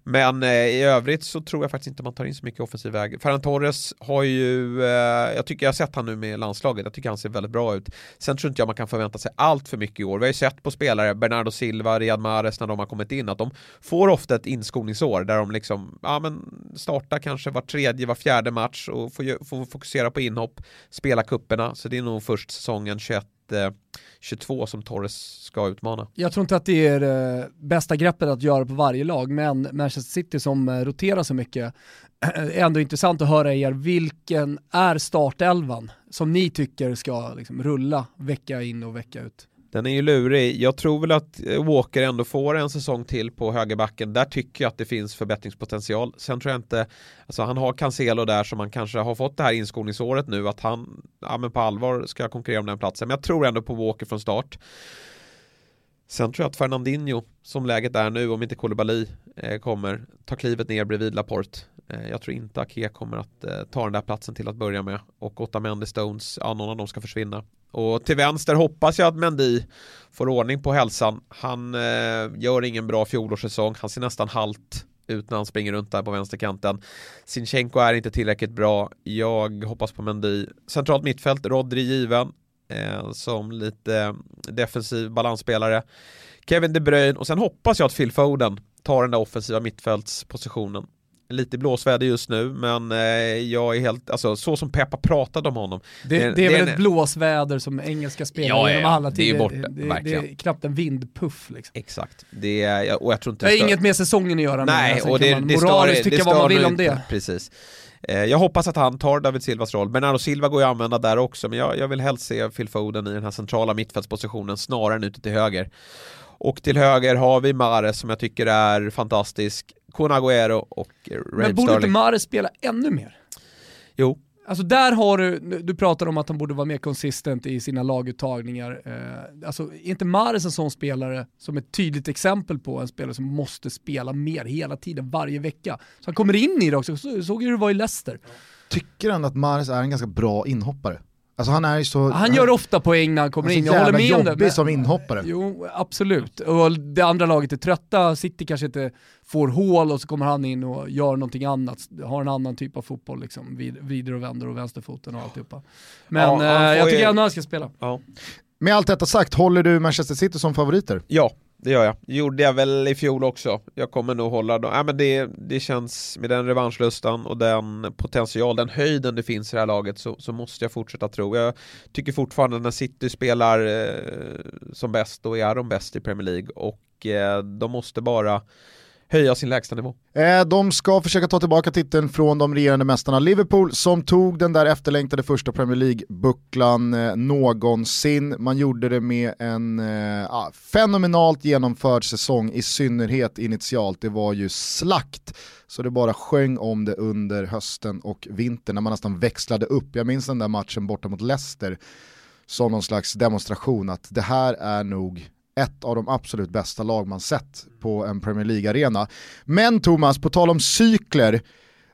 Men eh, i övrigt så tror jag faktiskt inte man tar in så mycket offensiv väg. Ferran Torres har ju, eh, jag tycker jag har sett han nu med landslaget, jag tycker han ser väldigt bra ut. Sen tror inte jag man kan förvänta sig allt för mycket i år. Vi har ju sett på spelare, Bernardo Silva, Riyad Mahrez när de har kommit in, att de får ofta ett inskolningsår där de liksom, ja men startar kanske var tredje, var fjärde match och får, får fokusera på inhopp, spela kupperna Så det är nog först säsongen 21 Eh, 22 som Torres ska utmana. Jag tror inte att det är det bästa greppet att göra på varje lag, men Manchester City som eh, roterar så mycket, är ändå intressant att höra er, vilken är startelvan som ni tycker ska liksom rulla vecka in och vecka ut? Den är ju lurig. Jag tror väl att eh, Walker ändå får en säsong till på högerbacken. Där tycker jag att det finns förbättringspotential. Sen tror jag inte, alltså han har Cancelo där som han kanske har fått det här inskolningsåret nu att han ja, men på allvar ska konkurrera om den platsen. Men jag tror ändå på Walker från start. Sen tror jag att Fernandinho, som läget är nu, om inte Koulibaly eh, kommer, ta klivet ner bredvid Laporte. Eh, jag tror inte Ake kommer att eh, ta den där platsen till att börja med. Och Otamendi Stones, ja någon av dem ska försvinna. Och till vänster hoppas jag att Mendy får ordning på hälsan. Han eh, gör ingen bra fjolårssäsong. Han ser nästan halt ut när han springer runt där på vänsterkanten. Sinchenko är inte tillräckligt bra. Jag hoppas på Mendy. Centralt mittfält, Rodri given. Eh, som lite defensiv balansspelare. Kevin De Bruyne och sen hoppas jag att Phil Foden tar den där offensiva mittfältspositionen lite blåsväder just nu men eh, jag är helt, alltså så som Peppa pratade om honom. Det, det, det är väl ett blåsväder som engelska spelare ja, genom alla tider. Det är borta, det, det är knappt en vindpuff liksom. Exakt, det är, och jag tror inte det har inget med säsongen att göra Nej, och det, man det moraliskt stör, tycka vad man vill om inte. det. Precis. Eh, jag hoppas att han tar David Silvas roll. Bernardo Silva går ju att använda där också, men jag, jag vill helst se Phil Foden i den här centrala mittfältspositionen snarare än ute till höger. Och till höger har vi Mares som jag tycker är fantastisk, Kun Agüero och Raheem Men borde inte Sterling. Mares spela ännu mer? Jo, Alltså där har du, du pratar om att han borde vara mer konsistent i sina laguttagningar. Eh, alltså är inte Mares en sån spelare som ett tydligt exempel på en spelare som måste spela mer hela tiden, varje vecka. Så han kommer in i det också, så, såg ju hur det var i Leicester. Tycker ändå att Mares är en ganska bra inhoppare. Alltså han är så... Han gör ofta poäng när han kommer in, jag håller med om det. jobbig som inhoppare. Jo, absolut. Och det andra laget är trötta, City kanske inte får hål och så kommer han in och gör någonting annat, har en annan typ av fotboll liksom, vid, vrider och vänder och vänsterfoten och alltihopa. Men Ja, eh, jag tycker ändå han ska spela. ja. Med allt detta sagt, håller du Manchester City som favoriter? Ja, det gör jag. gjorde jag väl i fjol också. Jag kommer nog hålla dem. Ja, men det, det känns med den revanschlustan och den potential, den höjden det finns i det här laget så, så måste jag fortsätta tro. Jag tycker fortfarande när City spelar eh, som bäst, då är de bäst i Premier League och eh, de måste bara höja sin lägstanivå. Eh, de ska försöka ta tillbaka titeln från de regerande mästarna Liverpool som tog den där efterlängtade första Premier League-bucklan eh, någonsin. Man gjorde det med en eh, ah, fenomenalt genomförd säsong, i synnerhet initialt. Det var ju slakt. Så det bara sjöng om det under hösten och vintern när man nästan växlade upp. Jag minns den där matchen borta mot Leicester som någon slags demonstration att det här är nog ett av de absolut bästa lag man sett på en Premier League-arena. Men Thomas, på tal om cykler,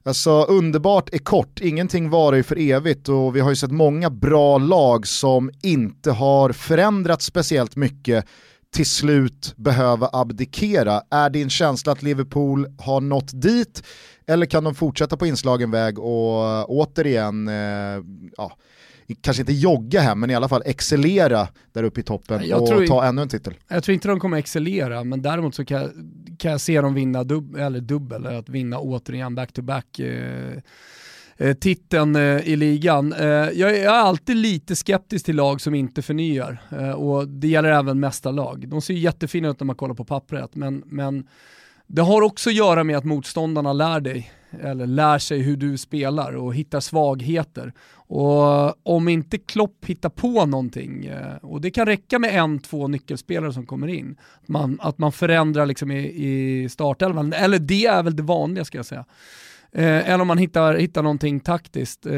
alltså underbart är kort, ingenting varar ju för evigt och vi har ju sett många bra lag som inte har förändrats speciellt mycket till slut behöva abdikera. Är din känsla att Liverpool har nått dit eller kan de fortsätta på inslagen väg och eh, återigen, eh, ja, kanske inte jogga hem men i alla fall excellera där uppe i toppen Jag och tror ta ännu en titel? Jag tror inte de kommer excellera, men däremot så kan jag, kan jag se dem vinna dub, eller dubbel, eller att vinna återigen back-to-back eh, eh, titeln eh, i ligan. Jag, är alltid lite skeptisk till lag som inte förnyar och det gäller även mästarlag. De ser jättefina ut när man kollar på pappret, men, men det har också att göra med att motståndarna lär dig, eller lär sig hur du spelar och hittar svagheter. Och om inte Klopp hittar på någonting, eh, och det kan räcka med en, två nyckelspelare som kommer in, att man, att man förändrar liksom i, i startelvan, eller det är väl det vanliga ska jag säga. Eh, eller om man hittar, hittar någonting taktiskt eh,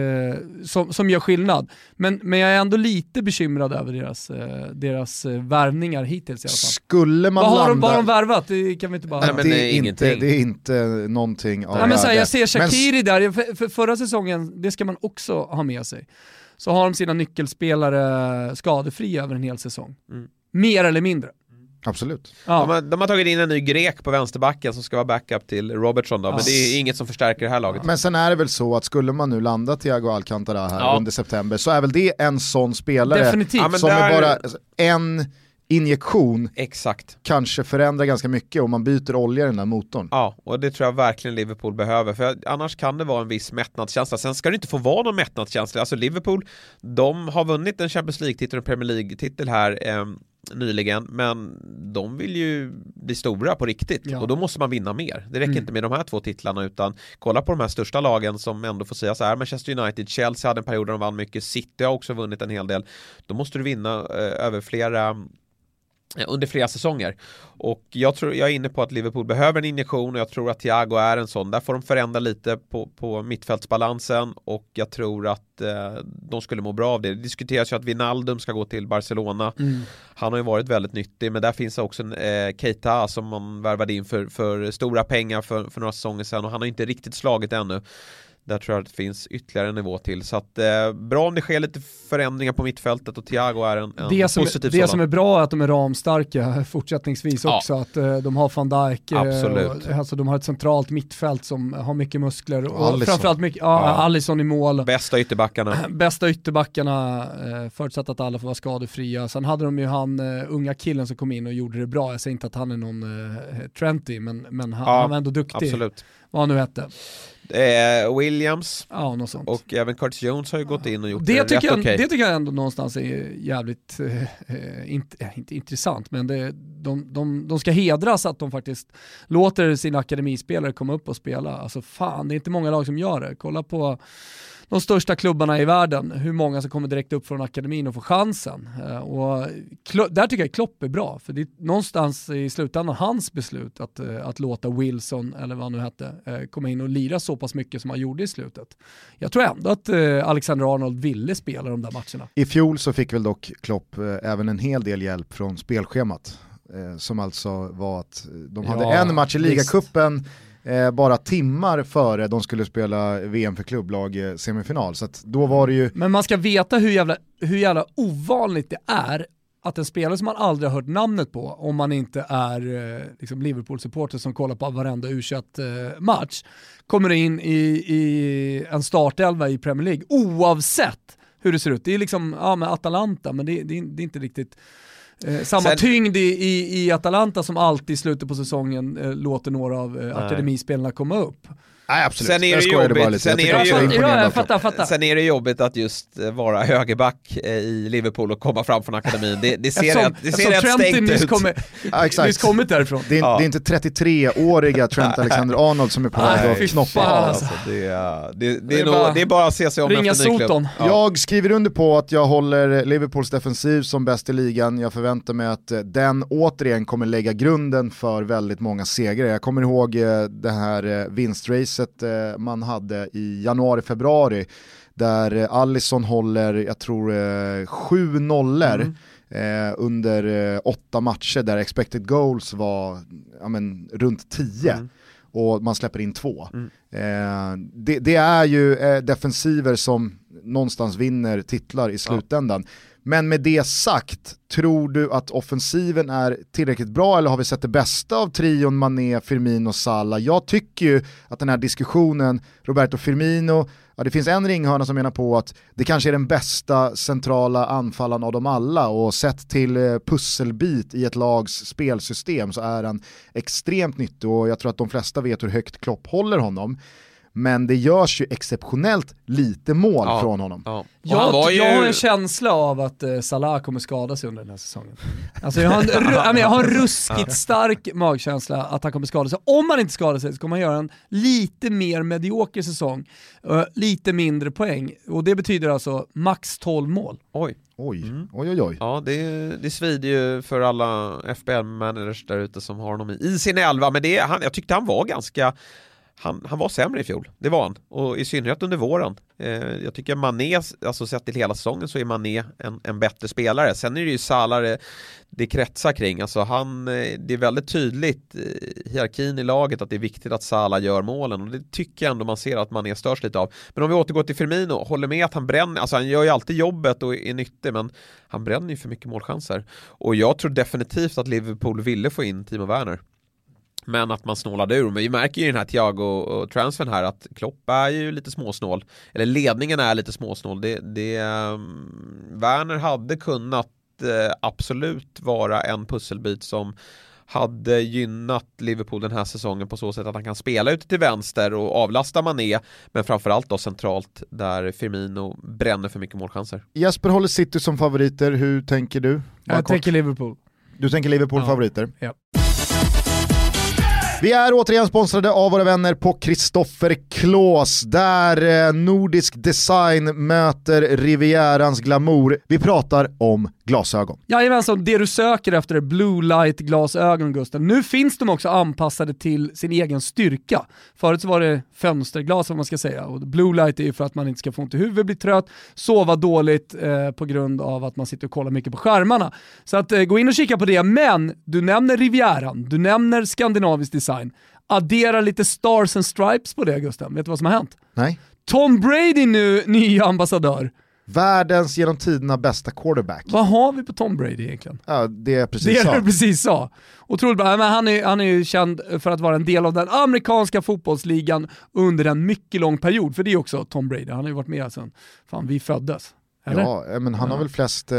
som, som gör skillnad. Men, men jag är ändå lite bekymrad över deras, eh, deras eh, värvningar hittills i alla fall. Skulle man Vad har, de, landa... vad har de värvat? Det kan vi inte bara... Nej, men det, det är inte, det är inte någonting av Nej, men så här, jag ser Men Shakiri där, för, för förra säsongen, det ska man också ha med sig, så har de sina nyckelspelare skadefria över en hel säsong. Mm. Mer eller mindre. Absolut. Ja. De, har, de har tagit in en ny grek på vänsterbacken som ska vara backup till Robertson då, men det är inget som förstärker det här laget. Men sen är det väl så att skulle man nu landa Thiago Alcantara här Ja. under september så är väl det en sån spelare Definitivt. Som är där- bara alltså, en injektion Exakt. kanske förändrar ganska mycket om man byter olja i den där motorn. Ja, och det tror jag verkligen Liverpool behöver, för annars kan det vara en viss mättnadskänsla. Sen ska det inte få vara någon mättnadskänsla. Alltså Liverpool, de har vunnit en Champions League-titel och en Premier League-titel här eh, nyligen, men de vill ju bli stora på riktigt Ja. och då måste man vinna mer. Det räcker Mm. inte med de här två titlarna utan kolla på de här största lagen som ändå får säga så här, Manchester United, Chelsea hade en period där de vann mycket, City har också vunnit en hel del. Då måste du vinna eh, över flera under flera säsonger. Och jag, tror, jag är inne på att Liverpool behöver en injektion och jag tror att Thiago är en sån. Där får de förändra lite på, på mittfältsbalansen och jag tror att eh, de skulle må bra av det. Det diskuteras ju att Wijnaldum ska gå till Barcelona. Mm. Han har ju varit väldigt nyttig men där finns också en eh, Keita som man värvade in för, för stora pengar för, för några säsonger sedan och han har inte riktigt slagit ännu. Där tror jag att det finns ytterligare en nivå till. Så att eh, bra om det sker lite förändringar på mittfältet och Thiago är en, en Det, som, positiv det sådan. som är bra är att de är ramstarka fortsättningsvis Ja. också, att eh, de har van Dijk, eh, Absolut. och, alltså de har ett centralt mittfält som har mycket muskler och, Alisson. framförallt mycket, ja, Ja. Alisson i mål. Bästa ytterbackarna. Bästa ytterbackarna, eh, förutsatt att alla får vara skadefria. Sen hade de ju han uh, unga killen som kom in och gjorde det bra. Jag säger inte att han är någon uh, Trenty, men, men han, han var ändå duktig. Absolut. Vad han nu hette. Eh, Williams Ja, något sånt. och även Curtis Jones har ju gått in och gjort det, det, tycker jag, okej. det tycker jag ändå någonstans är jävligt, eh, eh, inte, eh, inte intressant, men det, de, de, de ska hedras att de faktiskt låter sina akademispelare komma upp och spela. Alltså fan, det är inte många lag som gör det. Kolla på de största klubbarna i världen, hur många som kommer direkt upp från akademin och får chansen. Eh, och där tycker jag Klopp är bra, för det är någonstans i slutändan hans beslut att, eh, att låta Wilson, eller vad han nu hette, eh, komma in och lira så pass mycket som han gjorde i slutet. Jag tror ändå att Alexander Arnold ville spela de där matcherna. I fjol så fick väl dock Klopp även en hel del hjälp från spelschemat. Som alltså var att de hade Ja, en match i ligacupen eh, bara timmar före de skulle spela VM för klubblag eh, semifinal. Så att då var det ju, Men man ska veta hur jävla, hur jävla ovanligt det är att en spelare som man aldrig har hört namnet på, om man inte är eh, liksom Liverpool-supporter som kollar på varenda u eh, match kommer in i, i en startelva i Premier League, oavsett hur det ser ut. Det är liksom, ja med Atalanta, men det, det, det är inte riktigt eh, samma Sen- tyngd i, i, i Atalanta som alltid i slutet på säsongen eh, låter några av eh, akademispelarna komma upp. Nej absolut, Sen är det jobbigt, sen är det ju- jag fattar, fattar. Sen är det jobbigt att just vara högerback eh, i Liverpool och komma fram från akademin. Det, det ser Eftersom, rätt, det ser eftersom rätt Trent stängt ut. kommer, Ja, exakt. nyss kommit därifrån. Det är, Ja. det är inte 33-åriga Trent Alexander-Arnold som är på väg att knoppa av. alltså. Det, är, det, det, Det är är nog, bara- det är bara att se sig om Ringa efter. Soton. Ja. Jag skriver under på att jag håller Liverpools defensiv som bäst i ligan. Jag förväntar mig att eh, den återigen kommer lägga grunden för väldigt många segrar. Jag kommer ihåg eh, det här vinstracet eh, man hade i januari-februari där eh, Allison håller, jag tror, eh, sju nollor eh, under eh, åtta matcher där expected goals var ja, men, runt 10 Mm. och man släpper in två. Mm. Eh, det, det är ju defensiver som någonstans vinner titlar i slutändan. Men med det sagt, tror du att offensiven är tillräckligt bra eller har vi sett det bästa av trion Mané, Firmino, Salah? Jag tycker ju att den här diskussionen, Roberto Firmino, ja, det finns en ringhörna som menar på att det kanske är den bästa centrala anfallaren av dem alla och sett till eh, pusselbit i ett lags spelsystem så är han extremt nyttig och jag tror att de flesta vet hur högt Klopp håller honom. Men det görs ju exceptionellt lite mål Ja. från honom. Ja. Jag, han var ju... jag har en känsla av att eh, Salah kommer skada sig under den här säsongen. Alltså jag, har en, jag har en ruskigt stark magkänsla att han kommer skada sig. Om han inte skadar sig så kommer han göra en lite mer medioker säsong, eh, lite mindre poäng. Och det betyder alltså max 12 mål. Oj. Oj, Mm. oj oj oj. Ja, det, det svider ju för alla FBL-managers där ute som har honom i, i sin elva, men det, han, jag tyckte han var ganska han, han var sämre i fjol, det var han. Och i synnerhet under våren. Eh, jag tycker Mané, alltså sett till hela säsongen så är Mané en, en bättre spelare. Sen är det ju Salah det, det kretsar kring. Alltså han, eh, det är väldigt tydligt i hierarkin i laget att det är viktigt att Salah gör målen. Och det tycker jag ändå man ser att Mané störs lite av. Men om vi återgår till Firmino, håller med att han bränner, alltså han gör ju alltid jobbet och är nyttig men han bränner ju för mycket målchanser. Och jag tror definitivt att Liverpool ville få in Timo Werner. Men att man snålade ur. Men vi märker ju i den här Thiago-transfern här att Klopp är ju lite småsnål. Eller ledningen är lite småsnål. Det, det, um, Werner hade kunnat eh, absolut vara en pusselbit som hade gynnat Liverpool den här säsongen på så sätt att han kan spela ute till vänster och avlasta Mané men framförallt då centralt där Firmino bränner för mycket målchanser. Jesper håller City som favoriter, hur tänker du? Bara Jag kort. tänker Liverpool. Du tänker Liverpool Ja. favoriter? Ja. Vi är återigen sponsrade av våra vänner på Kristoffer Klås, där eh, nordisk design möter Rivierans glamour. Vi pratar om glasögon. Jajamensan, det du söker efter är blue light glasögon Gusten. Nu finns de också anpassade till sin egen styrka. Förut så var det fönsterglas vad man ska säga och blue light är ju för att man inte ska få ont i huvudet, bli trött, sova dåligt eh, på grund av att man sitter och kollar mycket på skärmarna. Så att eh, gå in och kika på det, men du nämner Rivieran, du nämner skandinavisk design. Addera lite stars and stripes på det Gusten. Vet du vad som har hänt? Nej. Tom Brady nu ny ambassadör. Världens genom tiderna bästa quarterback. Vad har vi på Tom Brady egentligen? Ja, det är precis Det så. det du precis sa. Otroligt bra. Men han, är, han är ju känd för att vara en del av den amerikanska fotbollsligan under en mycket lång period. För det är också Tom Brady, han har ju varit med sedan fan vi föddes. Eller? Ja, eh, men han har Ja. väl flest, eh,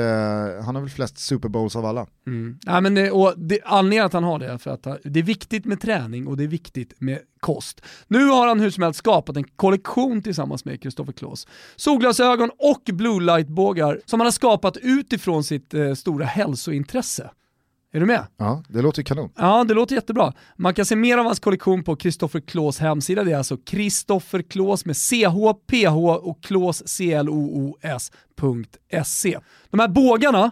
han har väl flest Super Bowls av alla. Mm. Nej, men det, och det, anledningen att han har det är för att det är viktigt med träning och det är viktigt med kost. Nu har han hur som helst skapat en kollektion tillsammans med Christopher Klås. Solglasögon och blue light-bågar som han har skapat utifrån sitt eh, stora hälsointresse. Är du med? Ja, det låter kanon. Ja, det låter jättebra. Man kan se mer av hans kollektion på Christopher Klås hemsida. Det är alltså Christopher Klås med CH, PH och Klås C-L-O-O-S.se. De här bågarna,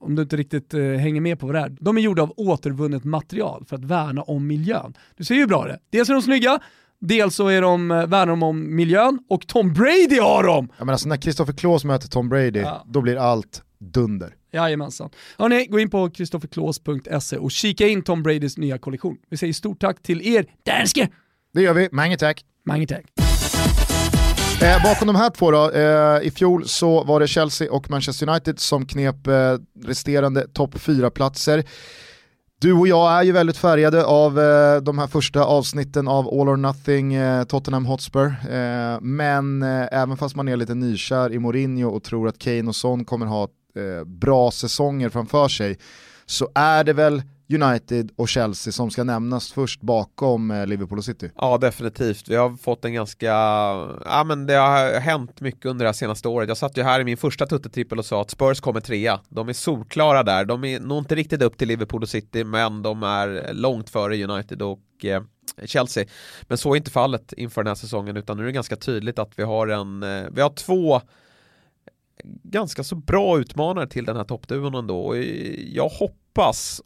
om du inte riktigt eh, hänger med på vad det är, de är gjorda av återvunnet material för att värna om miljön. Du ser ju hur bra det är. Dels är de snygga, dels så är de, eh, värnar de om miljön och Tom Brady har dem! Ja, men alltså när Christopher Klås möter Tom Brady, Ja. då blir allt dunder. Jajamensan. Hörni, gå in på kristofferklås.se och kika in Tom Bradys nya kollektion. Vi säger stort tack till er danske! Det gör vi, mange tack. Mange tack. Eh, bakom de här två då, eh, i fjol så var det Chelsea och Manchester United som knep eh, resterande topp 4-platser. Du och jag är ju väldigt färgade av eh, de här första avsnitten av All or Nothing eh, Tottenham Hotspur. Eh, men eh, även fast man är lite nykär i Mourinho och tror att Kane och Son kommer ha eh, bra säsonger framför sig så är det väl United och Chelsea som ska nämnas först bakom eh, Liverpool och City. Ja definitivt, vi har fått en ganska, ja men det har hänt mycket under det här senaste året. Jag satt ju här i min första tuttetrippel och sa att Spurs kommer trea. De är solklara där, de är nog inte riktigt upp till Liverpool och City men de är långt före United och eh, Chelsea. Men så är inte fallet inför den här säsongen utan nu är det ganska tydligt att vi har en, eh, vi har två ganska så bra utmanare till den här toppduon ändå. Och jag hoppas,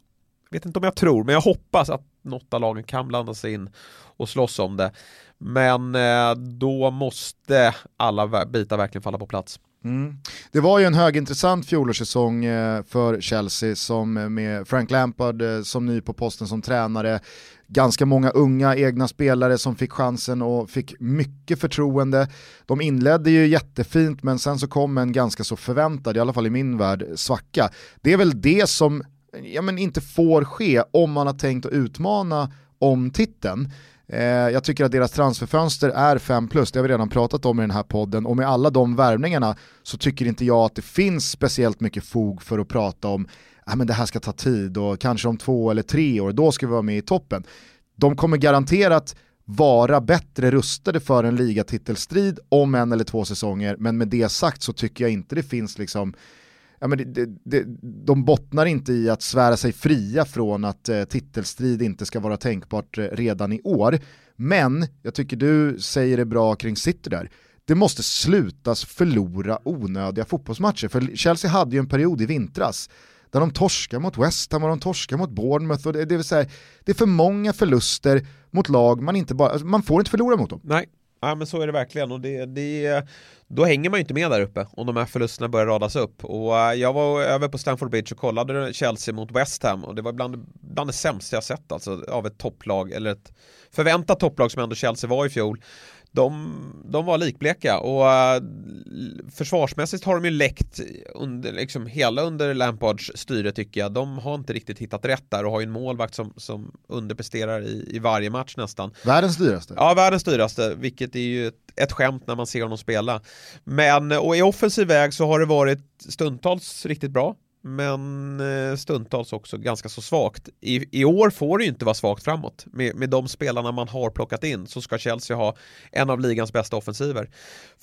vet inte om jag tror, men jag hoppas att något av lagen kan blanda sig in och slåss om det. Men eh, då måste alla bitar verkligen falla på plats. Mm. Det var ju en högintressant fjolårssäsong eh, för Chelsea som eh, med Frank Lampard som ny på posten som tränare, ganska många unga egna spelare som fick chansen och fick mycket förtroende. De inledde ju jättefint men sen så kom en ganska så förväntad, i alla fall i min värld, svacka. Det är väl det som ja, men inte får ske om man har tänkt att utmana om titeln. Eh, jag tycker att deras transferfönster är 5 plus, det har vi redan pratat om i den här podden och med alla de värvningarna så tycker inte jag att det finns speciellt mycket fog för att prata om att men det här ska ta tid och kanske om två eller tre år, då ska vi vara med i toppen. De kommer garanterat vara bättre rustade för en ligatitelstrid om en eller två säsonger, men med det sagt så tycker jag inte det finns liksom Ja, men det, det, det, de bottnar inte i att svära sig fria från att eh, titelstrid inte ska vara tänkbart eh, redan i år. Men, jag tycker du säger det bra kring City där, det måste slutas förlora onödiga fotbollsmatcher. För Chelsea hade ju en period i vintras där de torskar mot West Ham och de torskar mot Bournemouth. Och det, det, vill säga, det är för många förluster mot lag man inte bara, alltså, man får inte förlora mot dem. Nej, ja, men så är det verkligen och det, det, då hänger man ju inte med där uppe om de här förlusterna börjar radas upp. Och eh, jag var över på Stamford Bridge och kollade Chelsea mot West Ham och det var bland, bland det sämsta jag sett alltså av ett topplag, eller ett förväntat topplag som ändå Chelsea var i fjol. De, de var likbleka och äh, försvarsmässigt har de ju läckt under, liksom hela under Lampards styre tycker jag. De har inte riktigt hittat rätt där och har ju en målvakt som, som underpresterar i, i varje match nästan. Världens dyraste. Ja, världens dyraste, vilket är ju ett, ett skämt när man ser honom spela. Men, och i offensiv väg så har det varit stundtals riktigt bra. Men eh, stundtals också ganska så svagt. I, I år får det ju inte vara svagt framåt. Med, med de spelarna man har plockat in så ska Chelsea ha en av ligans bästa offensiver.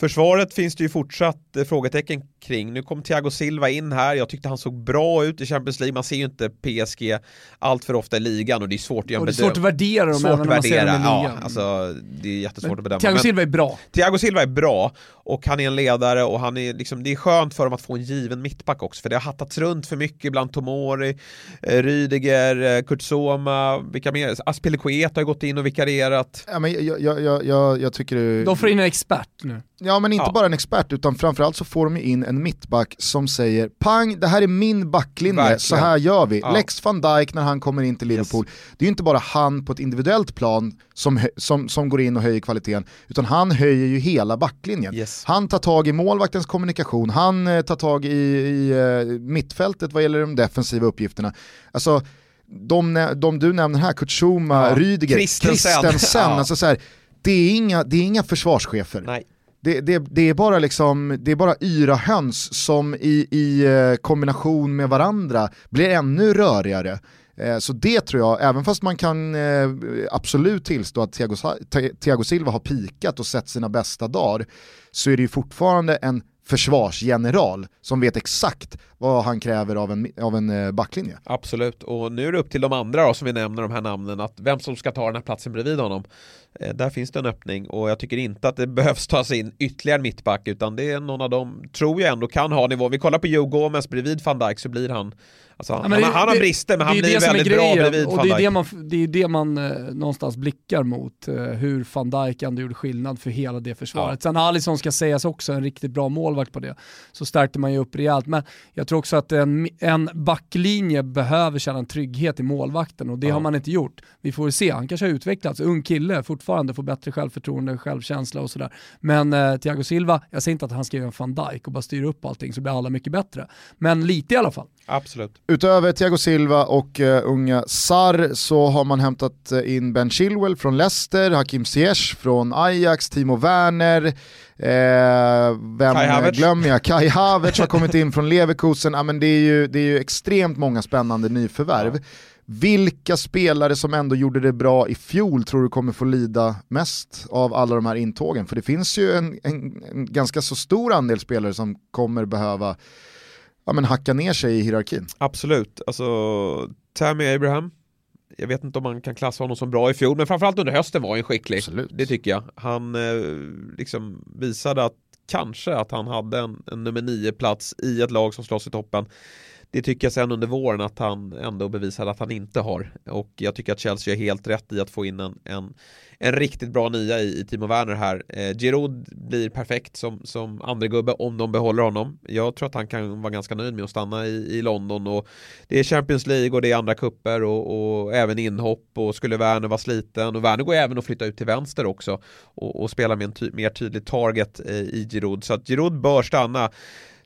Försvaret finns det ju fortsatt eh, frågetecken kring. Nu kom Thiago Silva in här, jag tyckte han såg bra ut i Champions League. Man ser ju inte PSG allt för ofta i ligan och det är svårt att göra Och det är svårt att värdera dem svårt även när man ser dem i värdera. ligan. Ja, alltså, det är jättesvårt Men att bedöma. Thiago Silva är bra. Thiago Silva är bra och han är en ledare och han är liksom, det är skönt för dem att få en given mittback också för det har hattats runt för mycket bland Tomori, eh, Rydiger, eh, Kurtzoma, vilka mer? Aspilicueta har gått in och vikarierat. Ja, men jag, jag, jag, jag, tycker. De får in en expert nu. Ja men inte Ja. bara en expert utan framförallt så får de in en mittback som säger pang, det här är min backlinje, Verkligen. så här gör vi. Ja. Lex van Dijk när han kommer in till Liverpool, det är ju inte bara han på ett individuellt plan som, som, som går in och höjer kvaliteten, utan han höjer ju hela backlinjen. Yes. Han tar tag i målvaktens kommunikation, han eh, tar tag i, i eh, mittfältet vad gäller de defensiva uppgifterna. Alltså, de, de du nämner här, Kurt Schuma, Ja. Rydiger, Christensen. Christensen, Ja. alltså så här, det, är inga, det är inga försvarschefer. Nej. Det, det, det, är bara liksom, det är bara yra höns som i, i eh, kombination med varandra blir ännu rörigare. Eh, så det tror jag, även fast man kan eh, absolut tillstå att Thiago, Thiago Silva har pikat och sett sina bästa dagar, så är det ju fortfarande en försvarsgeneral som vet exakt vad han kräver av en, av en eh, backlinje. Absolut, och nu är det upp till de andra då, som vi nämner de här namnen att vem som ska ta den här platsen bredvid honom. Eh, där finns det en öppning och jag tycker inte att det behövs tas in ytterligare en mittback utan det är någon av dem, tror jag ändå kan ha nivå. Vi kollar på Joe Gomez bredvid van Dijk så blir han, alltså han, Ja, det- han har brister men han blir väldigt bra bredvid och van det är Dijk. det man, det är det man eh, någonstans blickar mot, eh, hur van Dijk ändå gjorde skillnad för hela det försvaret. Sen Alisson ska sägas också, en riktigt bra målvakt på det, så stärkte man ju upp rejält. Men jag tror också att en, en backlinje behöver känna en trygghet i målvakten och det Ja. har man inte gjort. Vi får se, han kanske har utvecklats, ung kille, fortfarande får bättre självförtroende, självkänsla och sådär. Men eh, Thiago Silva, jag säger inte att han ska göra en van Dijk och bara styra upp allting så blir alla mycket bättre. Men lite i alla fall. Absolut. Utöver Thiago Silva och uh, unga Sar så har man hämtat eh, in Ben Chilwell från Leicester, Hakim Ziyech från Ajax, Timo Werner, eh, vem Kai Havertz. glömmer jag? Kai Havertz har kommit in från Leverkusen, ja, men det, är ju, det är ju extremt många spännande nyförvärv. Vilka spelare som ändå gjorde det bra i fjol tror du kommer få lida mest av alla de här intågen? För det finns ju en, en, en ganska så stor andel spelare som kommer behöva ja, men hacka ner sig i hierarkin. Absolut, alltså Tammy Abraham jag vet inte om man kan klassa honom som bra i fjol, men framförallt under hösten var han skicklig. Absolut. Det tycker jag. Han eh, liksom visade att kanske att han hade en, en nummer nio plats i ett lag som slåss i toppen. Det tycker jag sen under våren att han ändå bevisade att han inte har. Och jag tycker att Chelsea är helt rätt i att få in en, en, en riktigt bra nia i, i Timo Werner här. Eh, Giroud blir perfekt som, som andra gubbe om de behåller honom. Jag tror att han kan vara ganska nöjd med att stanna i, i London och det är Champions League och det är andra kupper och, och även inhopp och skulle Werner vara sliten och Werner går även att flytta ut till vänster också och, och spela med en ty mer tydlig target eh, i Giroud så att Giroud bör stanna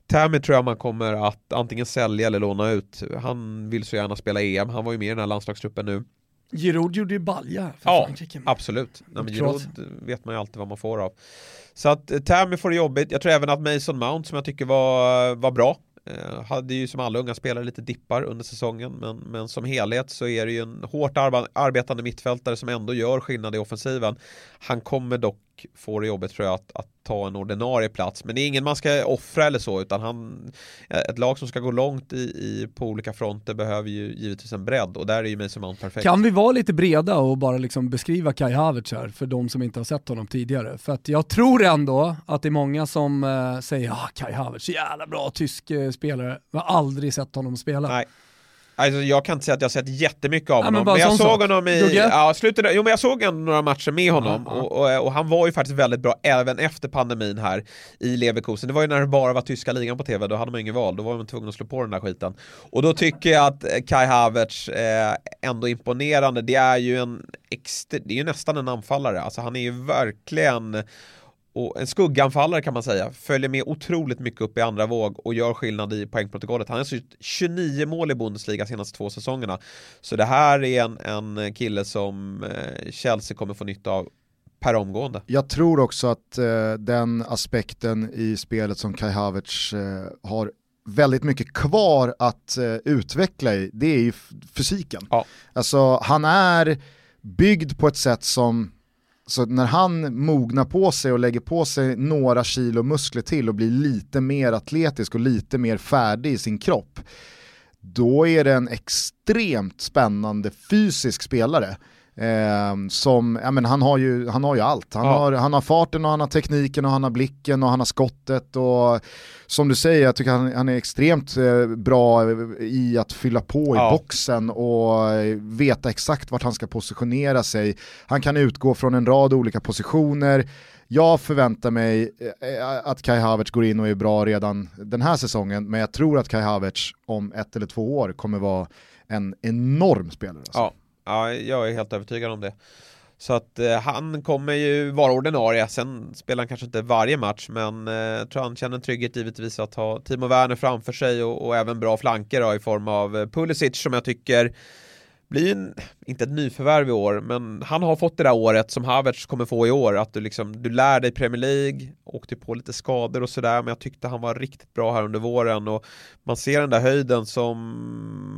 Tammy tror jag man kommer att antingen sälja eller låna ut. Han vill så gärna spela EM, han var ju med i den här landslagstruppen nu. Giroud gjorde ju balja för Ja, Frankrike. absolut. Nej, men Giroud vet man ju alltid vad man får av. Så att eh, Tammy får det jobbigt. Jag tror även att Mason Mount som jag tycker var, var bra. Eh, hade ju som alla unga spelare lite dippar under säsongen men, men som helhet så är det ju en hårt arbetande mittfältare som ändå gör skillnad i offensiven. Han kommer dock få det jobbigt tror jag att, att ta en ordinarie plats men det är ingen man ska offra eller så utan han ett lag som ska gå långt i, i på olika fronter behöver ju givetvis en bredd och där är ju Mason Mount perfekt. Kan vi vara lite breda och bara liksom beskriva Kai Havertz här för de som inte har sett honom tidigare? För att jag tror ändå att det är många som eh, säger ah, Kai Havertz, jävla bra tysk eh, spelare, jag har aldrig sett honom spela. Nej. Alltså jag kan inte säga att jag har sett jättemycket av Ja, men honom, bara men, jag såg sak. honom i, ja, slutet, jo men jag såg några matcher med honom Ja, ja. Och, och, och han var ju faktiskt väldigt bra även efter pandemin här i Leverkusen. Det var ju när det bara var tyska ligan på tv, då hade man ingen val, då var man tvungen att slå på den där skiten. Och då tycker jag att eh, Kai Havertz eh, ändå imponerande, det är ju en det är ju nästan en anfallare, alltså han är ju verkligen och en skugganfallare kan man säga, följer med otroligt mycket upp i andra våg och gör skillnad i poängprotokollet. Han har gjort 29 mål i Bundesliga senaste två säsongerna. Så det här är en, en kille som eh, Chelsea kommer få nytta av per omgående. Jag tror också att eh, den aspekten i spelet som Kai Havertz eh, har väldigt mycket kvar att eh, utveckla i, det är ju fysiken. Ja. Alltså han är byggd på ett sätt som, så när han mognar på sig och lägger på sig några kilo muskler till och blir lite mer atletisk och lite mer färdig i sin kropp, då är det en extremt spännande fysisk spelare. Eh, som, ja, men han, har ju, han har ju allt. Han, Ja. har, han har farten och han har tekniken och han har blicken och han har skottet och som du säger, jag tycker han, han är extremt eh, bra i att fylla på i Ja. boxen och eh, veta exakt vart han ska positionera sig. Han kan utgå från en rad olika positioner. Jag förväntar mig eh, att Kai Havertz går in och är bra redan den här säsongen, men jag tror att Kai Havertz om ett eller två år kommer vara en enorm spelare. Alltså. Ja, ja, jag är helt övertygad om det. Så att eh, han kommer ju vara ordinarie, sen spelar han kanske inte varje match men eh, jag tror han känner en trygghet givetvis att ha Timo Werner framför sig och, och även bra flanker då, i form av eh, Pulisic som jag tycker blir en, inte ett nyförvärv i år, men han har fått det där året som Havertz kommer få i år, att du liksom, du lär dig Premier League, åkte på lite skador och sådär, men jag tyckte han var riktigt bra här under våren och man ser den där höjden som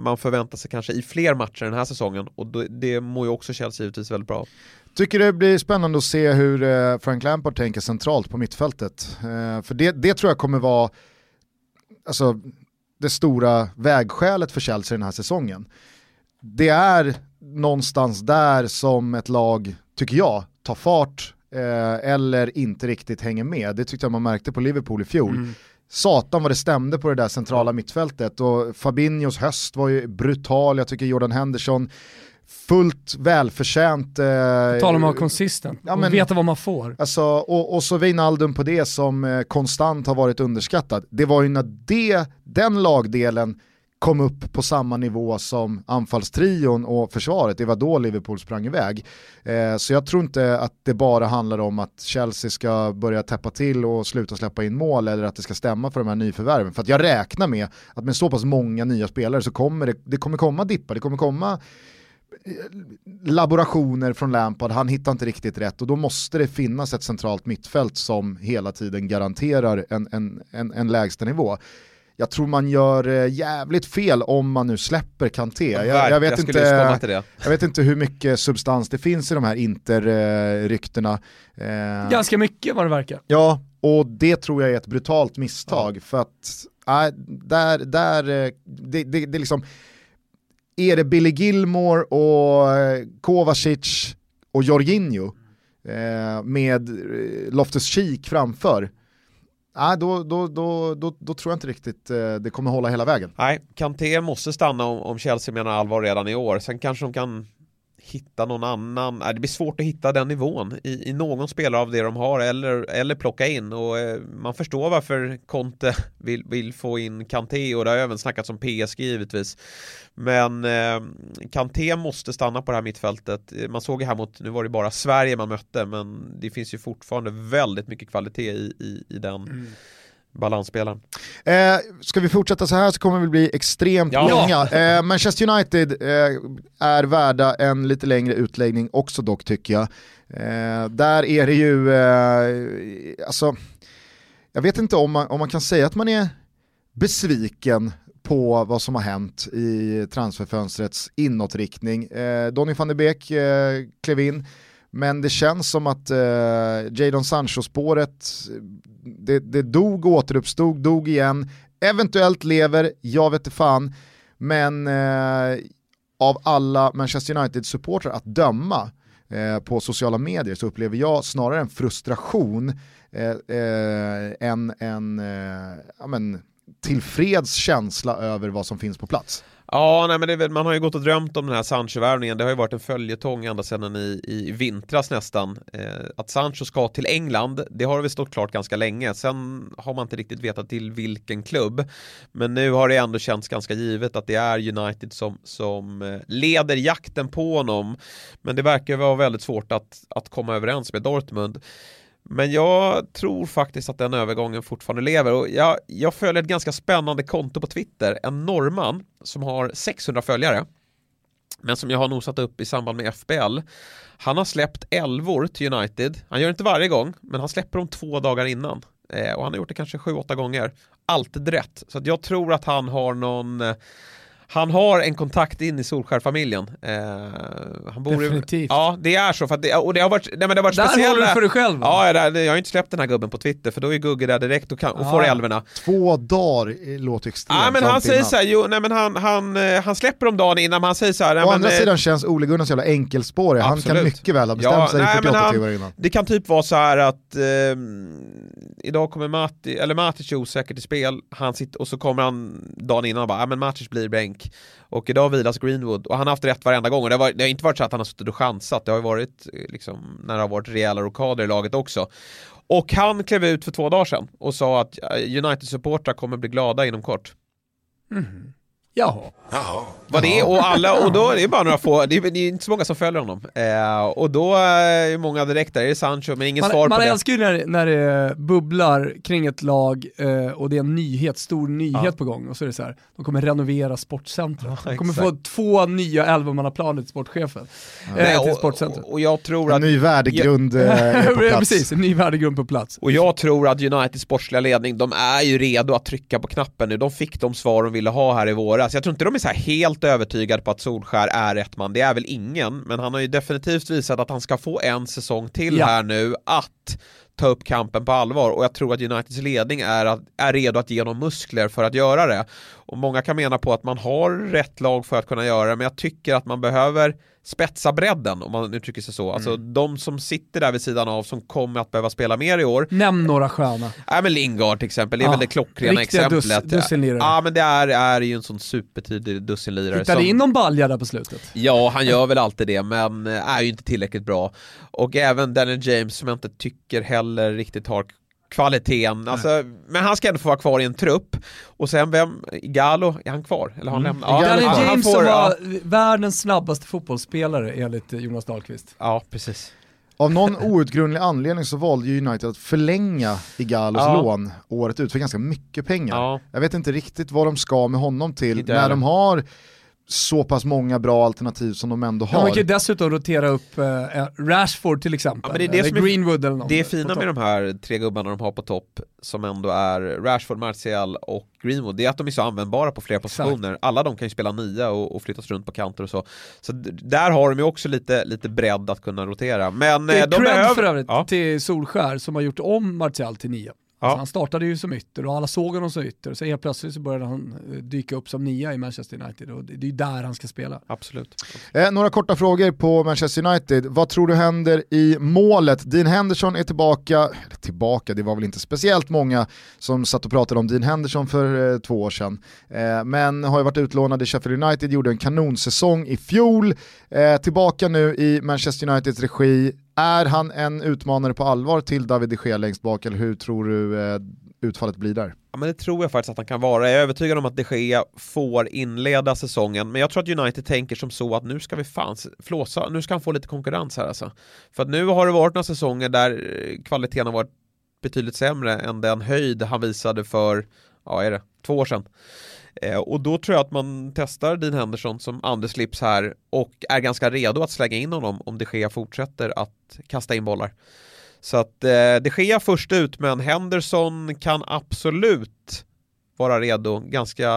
man förväntar sig kanske i fler matcher den här säsongen och då, det mår ju också Chelsea givetvis väldigt bra. Tycker det blir spännande att se hur eh, Frank Lampard tänker centralt på mittfältet. Eh, för det, det tror jag kommer vara alltså, det stora vägskälet för Chelsea den här säsongen. Det är någonstans där som ett lag, tycker jag, tar fart eh, eller inte riktigt hänger med. Det tyckte jag man märkte på Liverpool i fjol. Mm. Satan vad det stämde på det där centrala mittfältet och Fabinhos höst var ju brutal, jag tycker Jordan Henderson fullt välförtjänt. Eh, Tala om att vara konsistent Ja, och veta vad man får. Alltså, och, och så Wijnaldum på det som eh, konstant har varit underskattad. Det var ju när det, den lagdelen kom upp på samma nivå som anfallstrion och försvaret, det var då Liverpool sprang iväg. Eh, så jag tror inte att det bara handlar om att Chelsea ska börja täppa till och sluta släppa in mål eller att det ska stämma för de här nyförvärven. För att jag räknar med att med så pass många nya spelare så kommer det, det kommer komma dippar, det kommer komma eh, laborationer från Lampard, han hittar inte riktigt rätt och då måste det finnas ett centralt mittfält som hela tiden garanterar en, en, en, en lägsta nivå. Jag tror man gör eh, jävligt fel om man nu släpper Kanté. Jag, jag, vet komma inte, jag vet inte hur mycket substans det finns i de här Inter-ryktena. Eh, Ganska mycket vad det verkar. Ja, och det tror jag är ett brutalt misstag för att äh, där, där, eh, det, det, det är liksom, är det Billy Gilmore och Kovacic och Jorginho eh, med Loftus-Cheek framför, äh, då, då, då, då, då tror jag inte riktigt eh, det kommer hålla hela vägen. Nej, Kanté måste stanna om, om Chelsea menar allvar redan i år. Sen kanske de kan hitta någon annan. Det blir svårt att hitta den nivån i, i någon spelare av det de har eller, eller plocka in. Och eh, man förstår varför Conte vill, vill få in Kanté och det har även snackats om PSG givetvis. Men eh, Kanté måste stanna på det här mittfältet. Eh, man såg ju här mot, nu var det bara Sverige man mötte, men det finns ju fortfarande väldigt mycket kvalitet i, i, i den mm balansspelaren. Eh, ska vi fortsätta så här så kommer vi bli extremt Ja. långa. Eh, Manchester United eh, är värda en lite längre utläggning också dock tycker jag. Eh, där är det ju, eh, alltså, jag vet inte om man, om man kan säga att man är besviken på vad som har hänt i transferfönstrets inåtriktning. Eh, Donny van de Beek eh, klev in, men det känns som att eh, Jadon Sancho-spåret, det, det dog, återuppstod, dog igen, eventuellt lever, jag vet inte fan, men eh, av alla Manchester United-supportrar att döma eh, på sociala medier så upplever jag snarare en frustration eh, eh, än en eh, ja, men, tillfreds känsla över vad som finns på plats. Ja, nej, men det är väl, man har ju gått och drömt om den här Sancho-värvningen. Det har ju varit en följetong ända sedan i, i vintras nästan. Eh, att Sancho ska till England, det har väl stått klart ganska länge. Sen har man inte riktigt vetat till vilken klubb. Men nu har det ändå känts ganska givet att det är United som, som eh, leder jakten på honom. Men det verkar vara väldigt svårt att, att komma överens med Dortmund. Men jag tror faktiskt att den övergången fortfarande lever och jag, jag följer ett ganska spännande konto på Twitter, en norrman som har 600 följare men som jag har nosat upp i samband med FBL. Han har släppt elvor till United, han gör det inte varje gång, men han släpper dem två dagar innan. Eh, och han har gjort det kanske 7-8 gånger. Alltid rätt. Så att jag tror att han har någon eh, han har en kontakt in i Solskär-familjen. Eh, han bor Definitivt. I, ja, det är så. För att det, och det har varit, nej, men det har varit Där speciella... håller du för dig själv. Ja, jag, jag har inte släppt den här gubben på Twitter för då är Gugge där direkt och, kan, och Ja. får älvorna. Två dagar eh, låter extremt Ja men han säger innan. såhär, jo, nej men han, han, eh, han släpper dem dagen innan men han säger såhär, nej, Å men, andra eh, sidan känns Ole Gunnar så jävla enkelspårig, han kan mycket väl ha bestämt Ja, sig nej, men 48 han- timmar innan. Det kan typ vara så här att ehm, idag kommer Mati, eller Matic är osäker till spel, han sitter, och så kommer han dagen innan och bara, ja men Matic blir bänk. Och idag vilas Greenwood, och han har haft rätt varenda gång, och det har, varit, det har inte varit så att han har suttit och chansat, det har ju varit eh, liksom, när det har varit rejäla rockader i laget också. Och han klev ut för två dagar sedan och sa att eh, United-supportrar kommer bli glada inom kort. Mhm. Jaha. Vad det är och alla, och då är det bara några få, det är, det är inte så många som följer honom. Eh, och då är många direkt där, är det Sancho, men ingen svar Man, man på det. älskar ju när, när det bubblar kring ett lag eh, och det är en nyhet, stor nyhet Ja. på gång och så är det så här, de kommer renovera sportcentret. Ja, de kommer få två nya elvamannaplan till sportchefen. Nej, Eh, till sportcentret. och, och jag tror En att ny värdegrund eh, är på Ja, plats. Precis, en ny värdegrund på plats. och jag tror att Uniteds sportsliga ledning, de är ju redo att trycka på knappen nu. De fick de svar de ville ha här i våras. Jag tror inte de är så helt övertygade på att Solskär är rätt man. Det är väl ingen, men han har ju definitivt visat att han ska få en säsong till Ja. här nu att ta upp kampen på allvar och jag tror att Uniteds ledning är, att, är redo att ge dem muskler för att göra det. Och många kan mena på att man har rätt lag för att kunna göra det, men jag tycker att man behöver spetsa bredden om man uttrycker sig så. Alltså de som sitter där vid sidan av som kommer att behöva spela mer i år. Nämn några sköna. Ja men Lingard till exempel, det är Ja, väl det klockrena riktiga dus- exemplet. dussinlirare. Ja men det är, är ju en sån supertydlig dussinlirare. Hittade som- in någon balja där på slutet. Ja, han gör väl alltid det, men eh, är ju inte tillräckligt bra. Och även Daniel James som jag inte tycker heller riktigt har kvaliteten, alltså, men han ska ändå få vara kvar i en trupp. Och sen vem, Galo, är han kvar? Eller har han lämnat? Igalo Daniel är kvar. James han som får, var ja, världens snabbaste fotbollsspelare enligt Jonas Dahlqvist. ja, precis. Av någon outgrundlig anledning så valde ju United att förlänga Igalos Ja. lån året ut för ganska mycket pengar. Ja. Jag vet inte riktigt vad de ska med honom till när de har så pass många bra alternativ som de ändå Ja, man har. kan ju dessutom rotera upp eh, Rashford till exempel, Ja, men det är det eller som är- Greenwood eller någon. Det är fina med de här tre gubbarna de har på topp, som ändå är Rashford, Martial och Greenwood, det är att de är så användbara på flera positioner. Alla de kan ju spela nia och, och flyttas runt på kanter och så. Så där har de ju också lite, lite bredd att kunna rotera. Men Det eh, är de cred behöver... för övrigt Ja. till Solskär som har gjort om Martial till nia. Ja. Alltså han startade ju som ytter och alla såg honom som ytter, så helt plötsligt så började han eh, dyka upp som nia i Manchester United och det det är ju där han ska spela. Absolut. Eh, några korta frågor på Manchester United. Vad tror du händer i målet? Dean Henderson är tillbaka, eller tillbaka, det var väl inte speciellt många som satt och pratade om Dean Henderson för eh, två år sedan. Eh, men har ju varit utlånad i Sheffield United, gjorde en kanonsäsong i fjol. Eh, tillbaka nu i Manchester Uniteds regi. Är han en utmanare på allvar till David de Gea längst bak eller hur tror du eh, utfallet blir där? Ja, men det tror jag faktiskt att han kan vara. Jag är övertygad om att de Gea får inleda säsongen, men jag tror att United tänker som så att nu ska vi fan flåsa, nu ska han få lite konkurrens här alltså. För att nu har det varit några säsonger där eh, kvaliteten har varit betydligt sämre än den höjd han visade för, ja är det, två år sedan. Eh, och då tror jag att man testar Dean Henderson som Anders slips här och är ganska redo att slänga in honom om de Gea fortsätter att kasta in bollar. Så att eh, de Gea först ut, men Henderson kan absolut vara redo ganska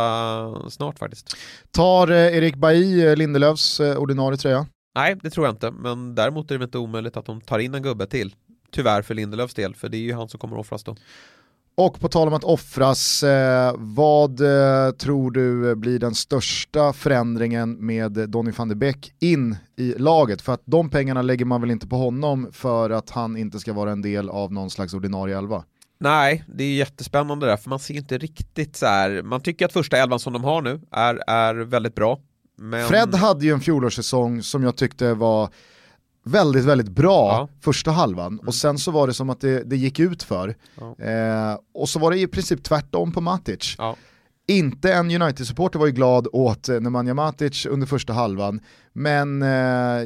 snart faktiskt. Tar eh, Erik Bailly eh, Lindelöfs eh, ordinarie tröja? Nej, det tror jag inte, men däremot är det inte omöjligt att de tar in en gubbe till. Tyvärr för Lindelöfs del, för det är ju han som kommer offras då. Och på tal om att offras, eh, vad eh, tror du blir den största förändringen med Donny van de Beek in i laget? För att de pengarna lägger man väl inte på honom för att han inte ska vara en del av någon slags ordinarie elva? Nej, det är jättespännande där, för man ser inte riktigt så här. man tycker att första elvan som de har nu är, är väldigt bra. Men... Fred hade ju en fjolårssäsong som jag tyckte var väldigt, väldigt bra Ja. första halvan och sen så var det som att det, det gick ut för. Ja. Eh, och så var det i princip tvärtom på Matic. Ja. Inte en United-supporter var ju glad åt Nemanja Matic under första halvan, Men eh,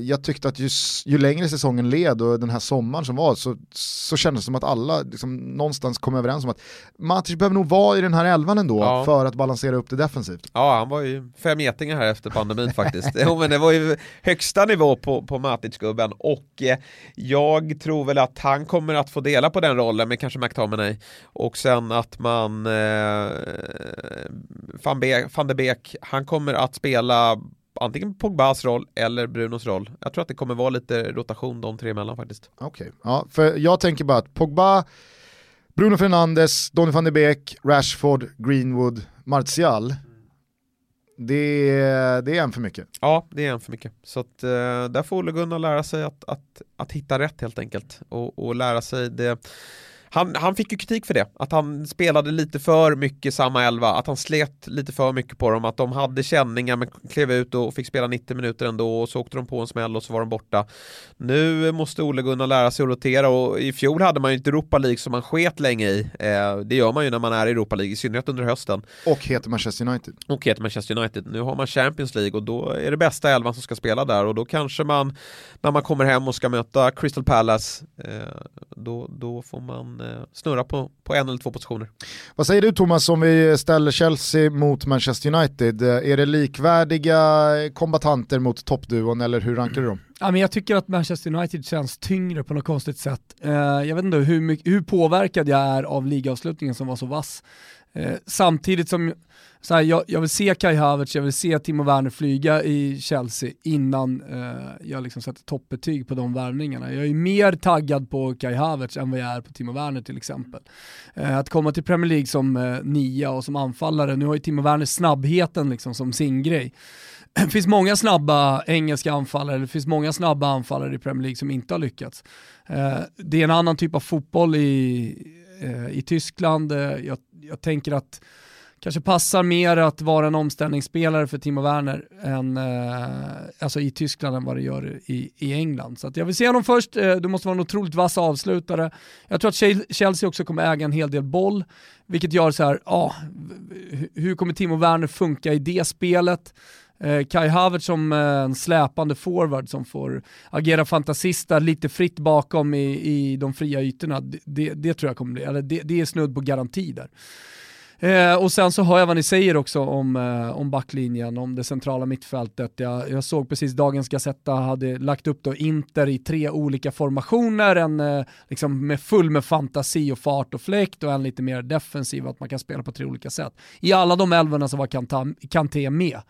jag tyckte att ju, ju längre säsongen led och den här sommaren som var så, så kändes det som att alla liksom, någonstans kom överens om att Matic behöver nog vara i den här elvan ändå Ja. för att balansera upp det defensivt. Ja, han var ju fem getingar här efter pandemin faktiskt. jo, men det var ju högsta nivå på, på Matic-gubben och eh, jag tror väl att han kommer att få dela på den rollen med kanske McTominay och sen att man eh, van, Be- van de Beek, han kommer att spela antingen Pogbas roll eller Brunos roll. Jag tror att det kommer vara lite rotation de tre emellan faktiskt. Okej, ja, för jag tänker bara att Pogba, Bruno Fernandes, Donny van de Beek, Rashford, Greenwood, Martial. Det, är- det är en för mycket. Ja, det är en för mycket. Så att, eh, där får Ole Gunnar lära sig att, att, att hitta rätt helt enkelt. Och, och lära sig det. Han, han fick ju kritik för det, att han spelade lite för mycket samma elva, att han slet lite för mycket på dem, att de hade känningar men klev ut och fick spela 90 minuter ändå och så åkte de på en smäll och så var de borta. Nu måste Ole Gunnar lära sig att rotera och i fjol hade man ju inte Europa League som man sket länge i. Eh, det gör man ju när man är i Europa League, i synnerhet under hösten Och heter Manchester United. och heter Manchester United. Nu har man Champions League och då är det bästa elvan som ska spela där och då kanske man när man kommer hem och ska möta Crystal Palace eh, då, då får man Eh, snurra på, på en eller två positioner. Vad säger du Thomas om vi ställer Chelsea mot Manchester United? Eh, är det likvärdiga kombatanter mot toppduon eller hur rankar du dem? Ja, men jag tycker att Manchester United känns tyngre på något konstigt sätt. Eh, jag vet inte hur, mycket, hur påverkad jag är av ligaavslutningen som var så vass. Eh, samtidigt som så här, jag, jag vill se Kai Havertz, jag vill se Timo Werner flyga i Chelsea innan eh, jag liksom sätter toppbetyg på de värvningarna. Jag är mer taggad på Kai Havertz än vad jag är på Timo Werner till exempel. Eh, att komma till Premier League som eh, nia och som anfallare, nu har ju Timo Werner snabbheten liksom som sin grej. Det finns många snabba engelska anfallare, det finns många snabba anfallare i Premier League som inte har lyckats. Eh, det är en annan typ av fotboll i, eh, i Tyskland. Eh, jag, jag tänker att kanske passar mer att vara en omställningsspelare för Timo Werner än, eh, alltså i Tyskland än vad det gör i, i England. Så att jag vill se honom först, eh, du måste vara en otroligt vass avslutare. Jag tror att Chelsea också kommer äga en hel del boll, vilket gör så här, ah, ja, hur kommer Timo Werner funka i det spelet? Eh, Kai Havertz som eh, en släpande forward som får agera fantasista lite fritt bakom i, i de fria ytorna, det, det, tror jag kommer bli, eller det, det är snudd på garanti där. Eh, och sen så hör jag vad ni säger också om, eh, om backlinjen, om det centrala mittfältet. Jag, jag såg precis dagens Gazetta hade lagt upp då Inter i tre olika formationer, en eh, liksom med full med fantasi och fart och fläkt och en lite mer defensiv, att man kan spela på tre olika sätt. I alla de älvorna så var Kanté med.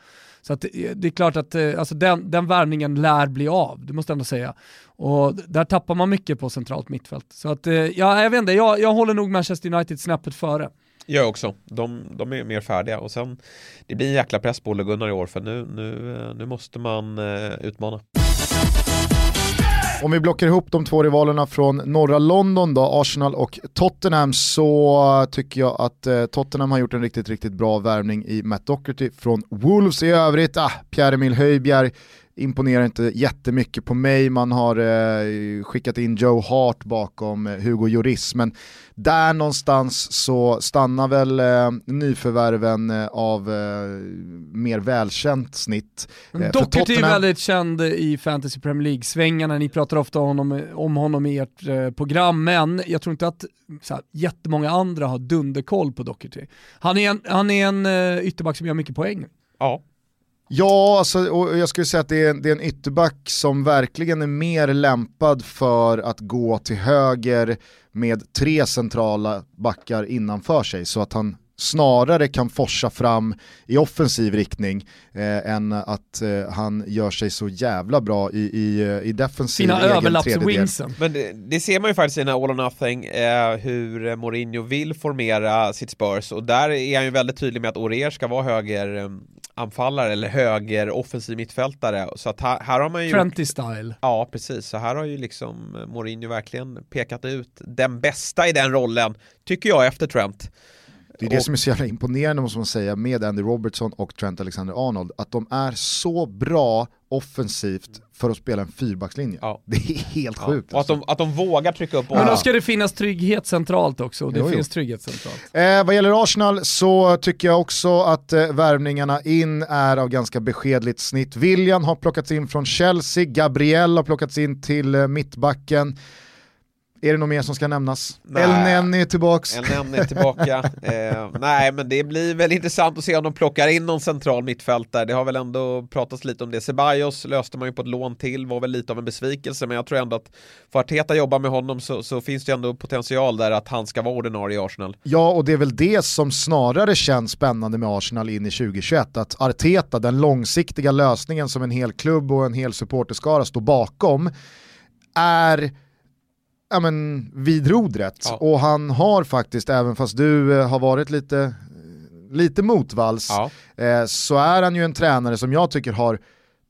Så att, det, det är klart att eh, alltså den, den värvningen lär bli av, det måste jag ändå säga. Och där tappar man mycket på centralt mittfält. Så att, eh, ja, jag vet inte, jag, jag håller nog Manchester United snäppet före. Jag också, de, de är mer färdiga och sen det blir en jäkla press på Ole Gunnar i år för nu, nu, nu måste man utmana. Om vi blockar ihop de två rivalerna från norra London då, Arsenal och Tottenham, så tycker jag att eh, Tottenham har gjort en riktigt, riktigt bra värvning i Matt Doherty från Wolves i övrigt. Ah, Pierre-Emil Höjbjerg imponerar inte jättemycket på mig, man har eh, skickat in Joe Hart bakom eh, Hugo Lloris, men där någonstans så stannar väl eh, nyförvärven eh, av eh, mer välkänt snitt. Eh, för Doherty är Tottenham- väldigt känd i Fantasy Premier League-svängarna, ni pratar ofta om honom, om honom i ert eh, program, men jag tror inte att så här, jättemånga andra har dunderkoll på Doherty. Han är en, han är en eh, ytterback som gör mycket poäng. Ja, Ja, alltså, och jag skulle säga att det är, det är en ytterback som verkligen är mer lämpad för att gå till höger med tre centrala backar innanför sig så att han snarare kan forsa fram i offensiv riktning eh, än att eh, han gör sig så jävla bra i, i, i defensiv Sina överlappswingsen. men det, det ser man ju faktiskt i den här All or Nothing eh, hur eh, Mourinho vill formera sitt Spurs och där är han ju väldigt tydlig med att Aurier ska vara höger eh, anfallare eller höger offensiv mittfältare så att här, här har man ju Trenty style. Ja, precis. Så här har ju liksom Mourinho verkligen pekat ut den bästa i den rollen, tycker jag, efter Trent. Det är det Och- som är så jävla imponerande måste man säga med Andy Robertson och Trent Alexander-Arnold, att de är så bra offensivt för att spela en fyrbackslinje. Ja. Det är helt sjukt. Och att de, att de vågar trycka upp Men då ska det finnas trygghet centralt också, och det Jo, jo. finns trygghet centralt. Eh, vad gäller Arsenal så tycker jag också att eh, värvningarna in är av ganska beskedligt snitt. William har plockats in från Chelsea, Gabriel har plockats in till eh, mittbacken. Är det något mer som ska nämnas? Nej. El Nenni är tillbaks. En nämn är tillbaka. eh, nej, men det blir väl intressant att se om de plockar in någon central mittfältare. Det har väl ändå pratats lite om det. Ceballos löste man ju på ett lån till, var väl lite av en besvikelse, men jag tror ändå att får Arteta jobba med honom så, så finns det ändå potential där att han ska vara ordinarie i Arsenal. Ja, och det är väl det som snarare känns spännande med Arsenal in i 2021. Att Arteta, den långsiktiga lösningen som en hel klubb och en hel supporterskara står bakom, är ja, men, vid rodret. Ja. Och han har faktiskt, även fast du eh, har varit lite, lite motvalls, Ja, eh, så är han ju en tränare som jag tycker har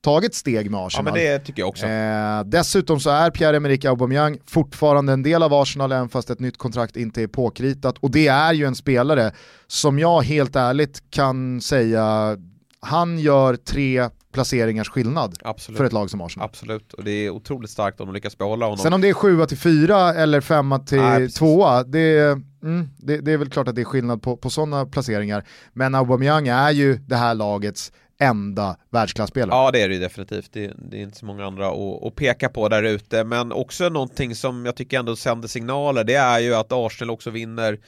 tagit steg med ja Arsenal. men det tycker jag också. Eh, dessutom så är Pierre-Emerick Aubameyang fortfarande en del av Arsenal även fast ett nytt kontrakt inte är påkritat och det är ju en spelare som jag helt ärligt kan säga, han gör tre placeringars skillnad Absolut. för ett lag som Arsenal. Absolut, och det är otroligt starkt om de lyckas behålla honom. Sen om det är 7 till 4 eller 5 till Nej, precis. 2, det, mm, det, det är väl klart att det är skillnad på, på sådana placeringar. Men Aubameyang är ju det här lagets enda världsklasspelare. Ja det är det ju definitivt, det, det är inte så många andra att, att peka på där ute men också någonting som jag tycker ändå sänder signaler det är ju att Arsenal också vinner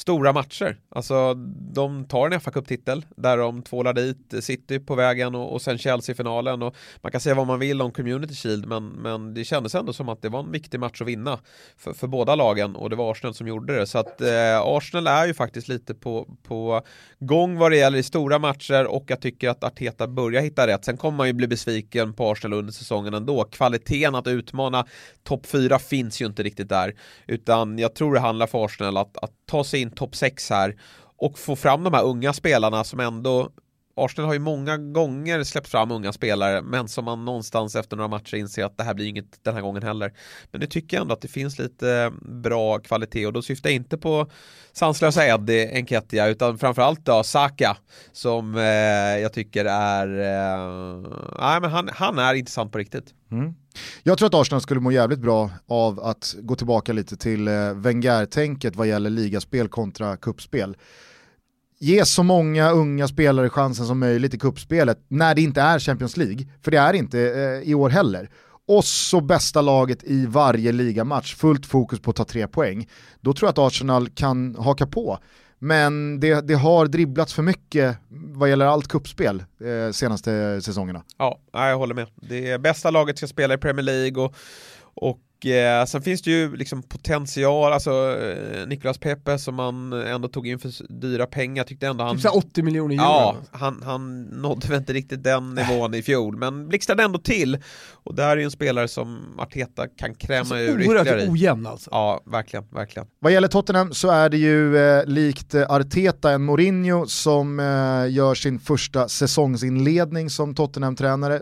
stora matcher. Alltså de tar en fa Cup-titel där de tvålar dit City på vägen och, och sen Chelsea-finalen och man kan säga vad man vill om Community Shield men, men det kändes ändå som att det var en viktig match att vinna för, för båda lagen och det var Arsenal som gjorde det så att eh, Arsenal är ju faktiskt lite på, på gång vad det gäller i stora matcher och jag tycker att Arteta börjar hitta rätt. Sen kommer man ju bli besviken på Arsenal under säsongen ändå. Kvaliteten att utmana topp 4 finns ju inte riktigt där. Utan jag tror det handlar för Arsenal att, att ta sig in topp 6 här och få fram de här unga spelarna som ändå Arsenal har ju många gånger släppt fram unga spelare men som man någonstans efter några matcher inser att det här blir inget den här gången heller. Men det tycker jag ändå att det finns lite eh, bra kvalitet och då syftar jag inte på sanslösa Eddie Enketia utan framförallt då Saka som eh, jag tycker är eh, nej, men han, han är intressant på riktigt. Mm. Jag tror att Arsenal skulle må jävligt bra av att gå tillbaka lite till eh, Wenger-tänket vad gäller ligaspel kontra kuppspel. Ge så många unga spelare chansen som möjligt i kuppspelet när det inte är Champions League, för det är inte eh, i år heller. Och så bästa laget i varje ligamatch, fullt fokus på att ta tre poäng. Då tror jag att Arsenal kan haka på. Men det, det har dribblats för mycket vad gäller allt kuppspel eh, senaste säsongerna. Ja, jag håller med. Det bästa laget ska spela i Premier League och, och eh, sen finns det ju liksom potential, alltså eh, Nicolas Pepe som man ändå tog in för dyra pengar tyckte ändå han Typ så här 80 miljoner euro. Ja, han, han nådde väl inte riktigt den nivån i fjol men blixtrade ändå till och där är ju en spelare som Arteta kan kräma alltså, ur ytterligare oerhört i. ojämn alltså. Ja, verkligen, verkligen. Vad gäller Tottenham så är det ju eh, likt eh, Arteta en Mourinho som eh, gör sin första säsongsinledning som Tottenham-tränare.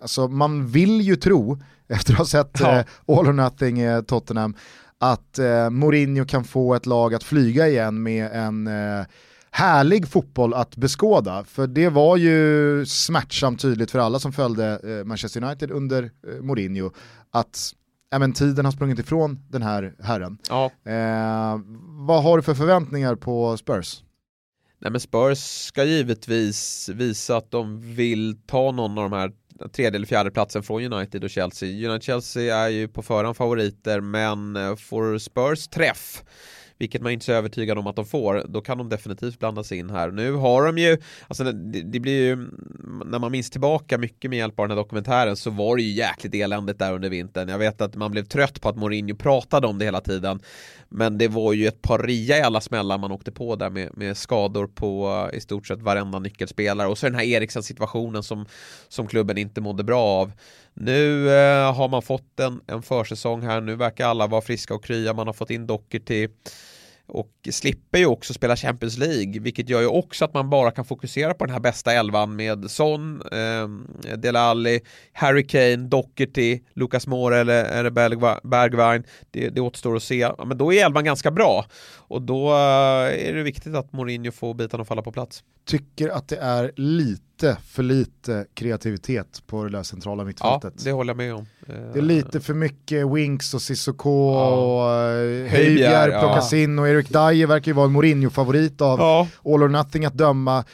Alltså man vill ju tro, efter att ha sett Ja. eh, All or Nothing eh, Tottenham, att eh, Mourinho kan få ett lag att flyga igen med en härlig fotboll att beskåda. För det var ju smärtsamt tydligt för alla som följde Manchester United under Mourinho att ja, men tiden har sprungit ifrån den här herren. Ja, Eh, vad har du för förväntningar på Spurs? Nej men Spurs ska givetvis visa att de vill ta någon av de här tredje eller fjärde platsen från United och Chelsea. United-Chelsea är ju på förhand favoriter men eh, får Spurs träff vilket man inte är så övertygad om att de får, då kan de definitivt blanda sig in här. Nu har de ju, alltså det, det blir ju, när man minns tillbaka mycket med hjälp av den här dokumentären så var det ju jäkligt eländigt där under vintern. Jag vet att man blev trött på att Mourinho pratade om det hela tiden. Men det var ju ett par rejäla smällar man åkte på där med, med skador på eh, i stort sett varenda nyckelspelare. Och så den här Eriksen situationen som, som klubben inte mådde bra av. Nu eh, har man fått en, en försäsong här, nu verkar alla vara friska och krya, man har fått in Docker till och slipper ju också spela Champions League vilket gör ju också att man bara kan fokusera på den här bästa elvan med Son, eh, Dele Alli, Harry Kane, Doherty, Lucas Moore eller, eller Bergwijn. Det, det återstår att se. Ja, men då är elvan ganska bra och då eh, är det viktigt att Mourinho får bitarna att falla på plats. Tycker att det är lite för lite kreativitet på det där centrala mittfältet. Ja, det håller jag med om. Det är lite för mycket Winks och Cissoko ja. och eh, Höjbjerg plockas ja. in och Erik Dyer verkar ju vara en Mourinho-favorit av ja. All or Nothing att döma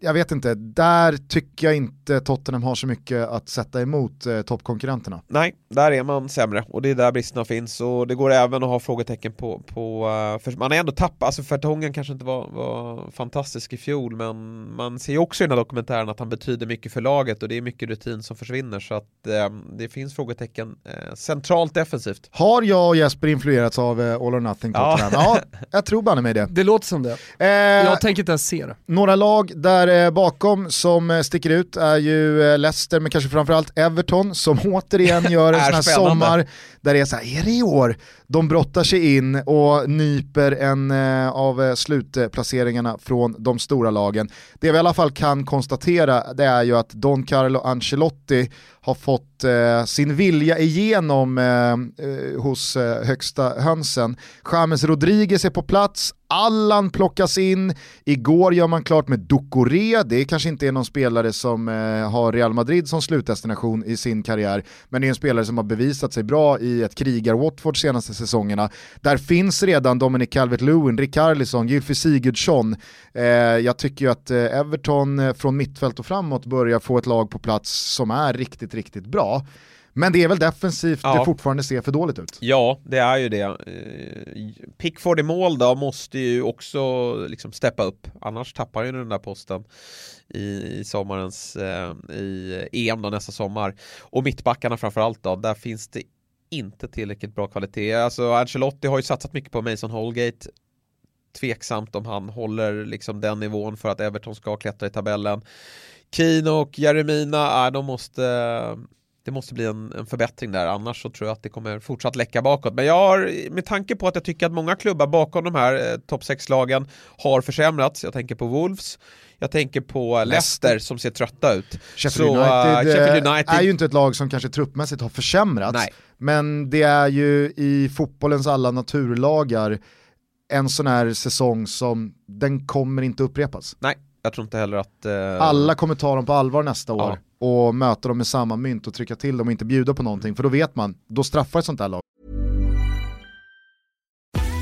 jag vet inte, där tycker jag inte Tottenham har så mycket att sätta emot eh, toppkonkurrenterna. Nej, där är man sämre och det är där bristerna finns och det går även att ha frågetecken på, på uh, för man har ändå tappat, alltså Fertongen kanske inte var, var fantastisk i fjol men man ser ju också i den här dokumentären att han betyder mycket för laget och det är mycket rutin som försvinner så att uh, det finns frågetecken uh, centralt defensivt. Har jag och Jesper influerats av All or Nothing Tottenham? Ja, ja jag tror banne mig det. Det låter som det. jag tänker inte ens se det. Några lag där Eh, bakom som eh, sticker ut är ju eh, Leicester, men kanske framförallt Everton som återigen gör en sån här sommar där det är så här, är det i år? De brottar sig in och nyper en av slutplaceringarna från de stora lagen. Det vi i alla fall kan konstatera det är ju att Don Carlo Ancelotti har fått eh, sin vilja igenom eh, eh, hos eh, högsta hönsen. James Rodriguez är på plats, Allan plockas in, igår gör man klart med Ducoré, det kanske inte är någon spelare som eh, har Real Madrid som slutdestination i sin karriär, men det är en spelare som har bevisat sig bra i ett krigar-Watford senaste säsongerna. Där finns redan Dominic Calvert-Lewin, Rickarlison, Gylfi Sigurdsson. Eh, jag tycker ju att eh, Everton eh, från mittfält och framåt börjar få ett lag på plats som är riktigt, riktigt bra. Men det är väl defensivt ja. det fortfarande ser för dåligt ut? Ja, det är ju det. Eh, Pickford i mål då måste ju också liksom steppa upp, annars tappar ju den där posten i, sommarens eh, i EM då nästa sommar. Och mittbackarna framförallt då, där finns det inte tillräckligt bra kvalitet. Alltså Ancelotti har ju satsat mycket på Mason Holgate tveksamt om han håller liksom den nivån för att Everton ska klättra i tabellen. Kino och Jeremina, äh, de måste det måste bli en, en, förbättring där, annars så tror jag att det kommer fortsatt läcka bakåt. Men jag har, med tanke på att jag tycker att många klubbar bakom de här eh, topp 6-lagen har försämrats, jag tänker på Wolves, jag tänker på Leicester som ser trötta ut. Sheffield, så, United, uh, Sheffield United är ju inte ett lag som kanske truppmässigt har försämrats, Nej. men det är ju i fotbollens alla naturlagar en sån här säsong som den kommer inte upprepas. Nej, jag tror inte heller att... Uh... Alla kommer ta dem på allvar nästa år. Ja och möta dem med samma mynt och trycka till dem och inte bjuda på någonting. För då vet man, då straffar ett sånt där lag.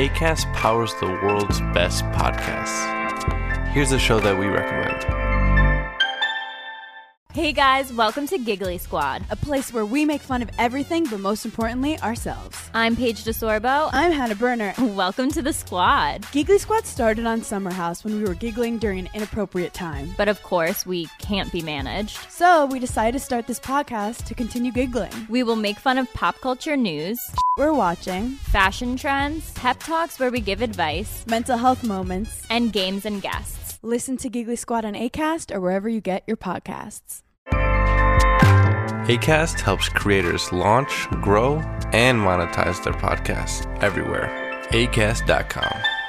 ACAST powers the world's best podcasts. Here's a show that we recommend. Hey guys, welcome to Giggly Squad, a place where we make fun of everything, but most importantly, ourselves. I'm Paige DeSorbo. I'm Hannah Berner. Welcome to the squad. Giggly Squad started on Summer House when we were giggling during an inappropriate time. But of course, we can't be managed. So we decided to start this podcast to continue giggling. We will make fun of pop culture news, we're watching, fashion trends, pep talks where we give advice, mental health moments, and games and guests. Listen to Giggly Squad on ACAST or wherever you get your podcasts. ACAST helps creators launch, grow, and monetize their podcasts everywhere. ACAST.com.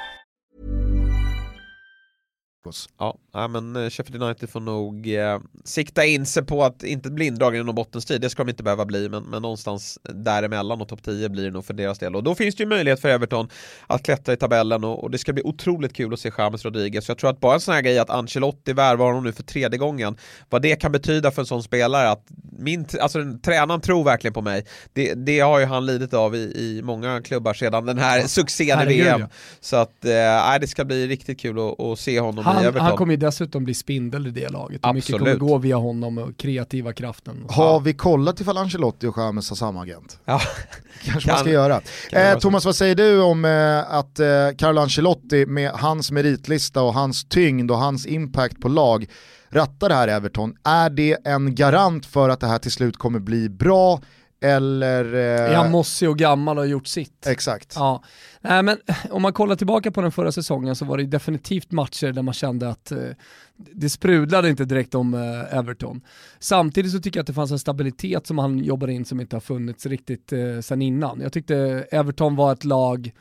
Ja, ja, men eh, Sheffield United får nog eh, sikta in sig på att inte bli indragna i någon bottenstrid, det ska de inte behöva bli, men, men någonstans däremellan och topp 10 blir det nog för deras del. Och då finns det ju möjlighet för Everton att klättra i tabellen och, och det ska bli otroligt kul att se James Rodriguez. Så jag tror att bara en sån här grej att Ancelotti värvar honom nu för tredje gången, vad det kan betyda för en sån spelare, att min, alltså tränaren tror verkligen på mig. Det, det har ju han lidit av i, i många klubbar sedan den här succén i VM. Så att, eh, det ska bli riktigt kul att, att se honom han, i Everton. Han kommer ju dessutom bli spindel i det laget. Och mycket kommer gå via honom och kreativa kraften. Och har vi kollat ifall Ancelotti och James har samma agent? Ja. Kanske kan, man ska göra. Eh, Thomas, vad säger du om eh, att eh, Carlo Ancelotti med hans meritlista och hans tyngd och hans impact på lag rattar det här Everton? Är det en garant för att det här till slut kommer bli bra? Eller... Eh... Är han mossig och gammal och har gjort sitt? Exakt. Ja. Nej, men eh, om man kollar tillbaka på den förra säsongen så var det definitivt matcher där man kände att eh, det sprudlade inte direkt om eh, Everton. Samtidigt så tycker jag att det fanns en stabilitet som han jobbar in som inte har funnits riktigt eh, sen innan. Jag tyckte Everton var ett lag,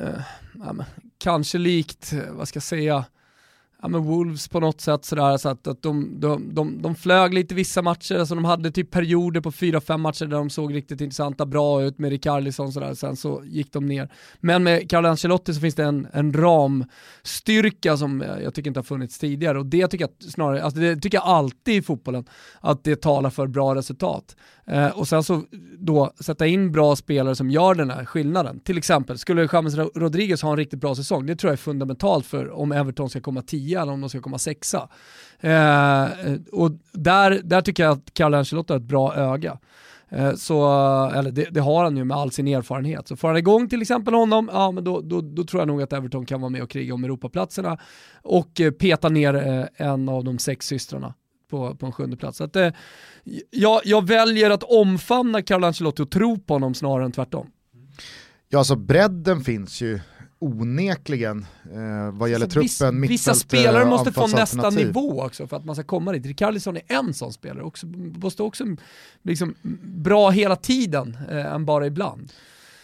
eh, kanske likt, eh, vad ska jag säga, ja, men Wolves på något sätt sådär, så att, att de, de, de, de flög lite vissa matcher, alltså de hade typ perioder på fyra fem matcher där de såg riktigt intressanta, bra ut med Riccardisson sådär, sen så gick de ner. Men med Carlo Ancelotti så finns det en, en ramstyrka som jag tycker inte har funnits tidigare och det tycker jag snarare, alltså det tycker jag alltid i fotbollen, att det talar för bra resultat. Eh, och sen så då sätta in bra spelare som gör den här skillnaden. Till exempel, skulle James Rodriguez ha en riktigt bra säsong, det tror jag är fundamentalt för om Everton ska komma 10 eller om de ska komma sexa. Eh, och där, där tycker jag att Carlo Ancelotti har ett bra öga. Eh, så, eller det, det, har han ju med all sin erfarenhet. Så får han igång till exempel honom, ja men då, då, då tror jag nog att Everton kan vara med och kriga om Europaplatserna och eh, peta ner eh, en av de sex systrarna på, på en sjunde plats. Så att, eh, jag, jag väljer att omfamna Carlo Ancelotti och tro på honom snarare än tvärtom. Ja, alltså bredden finns ju onekligen eh, vad gäller alltså, truppen, viss, Vissa spelare måste få nästa nivå också för att man ska komma dit. Rikarlison är en sån spelare, också, måste också liksom bra hela tiden, eh, än bara ibland.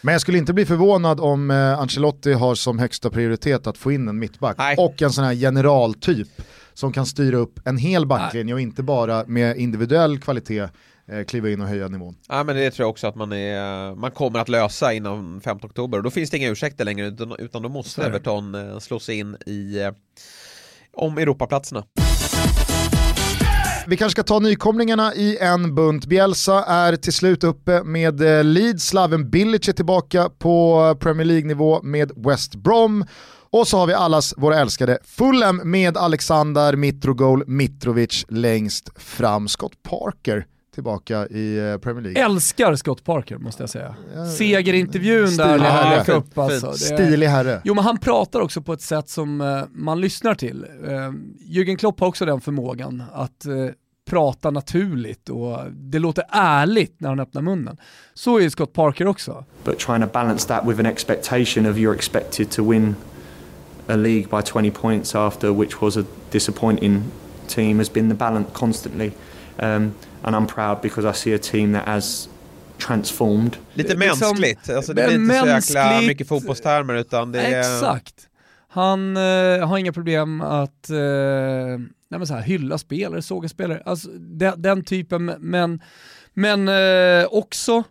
Men jag skulle inte bli förvånad om eh, Ancelotti har som högsta prioritet att få in en mittback Nej. och en sån här generaltyp som kan styra upp en hel backlinje och inte bara med individuell kvalitet kliva in och höja nivån. Ja men det tror jag också att man, är, man kommer att lösa innan 5 oktober och då finns det inga ursäkter längre utan, utan då måste Everton eh, slå sig in i eh, om Europaplatserna. Vi kanske ska ta nykomlingarna i en bunt. Bielsa är till slut uppe med eh, Leeds, Slaven Bilic är tillbaka på Premier League-nivå med West Brom och så har vi allas våra älskade Fulham med Alexander Mitrogol Mitrovic längst fram. Scott Parker tillbaka i eh, Premier League. Älskar Scott Parker måste jag säga. Segerintervjun där när han dök upp. Alltså. Det, Stilig herre. Jo men han pratar också på ett sätt som uh, man lyssnar till. Uh, Jürgen Klopp har också den förmågan att uh, prata naturligt och det låter ärligt när han öppnar munnen. Så är Scott Parker också. But trying to balance that with an expectation of you're expected to win a league by 20 points after which was a disappointing team has been the balance constantly. Um, and I'm proud because I see a team that has transformed. Lite mänskligt, alltså det blir inte så jäkla mycket fotbollstermer utan det är... Exakt. Han uh, har inga problem att uh, nej men så här, hylla spelare, såga spelare, alltså den, den typen, men, men uh, också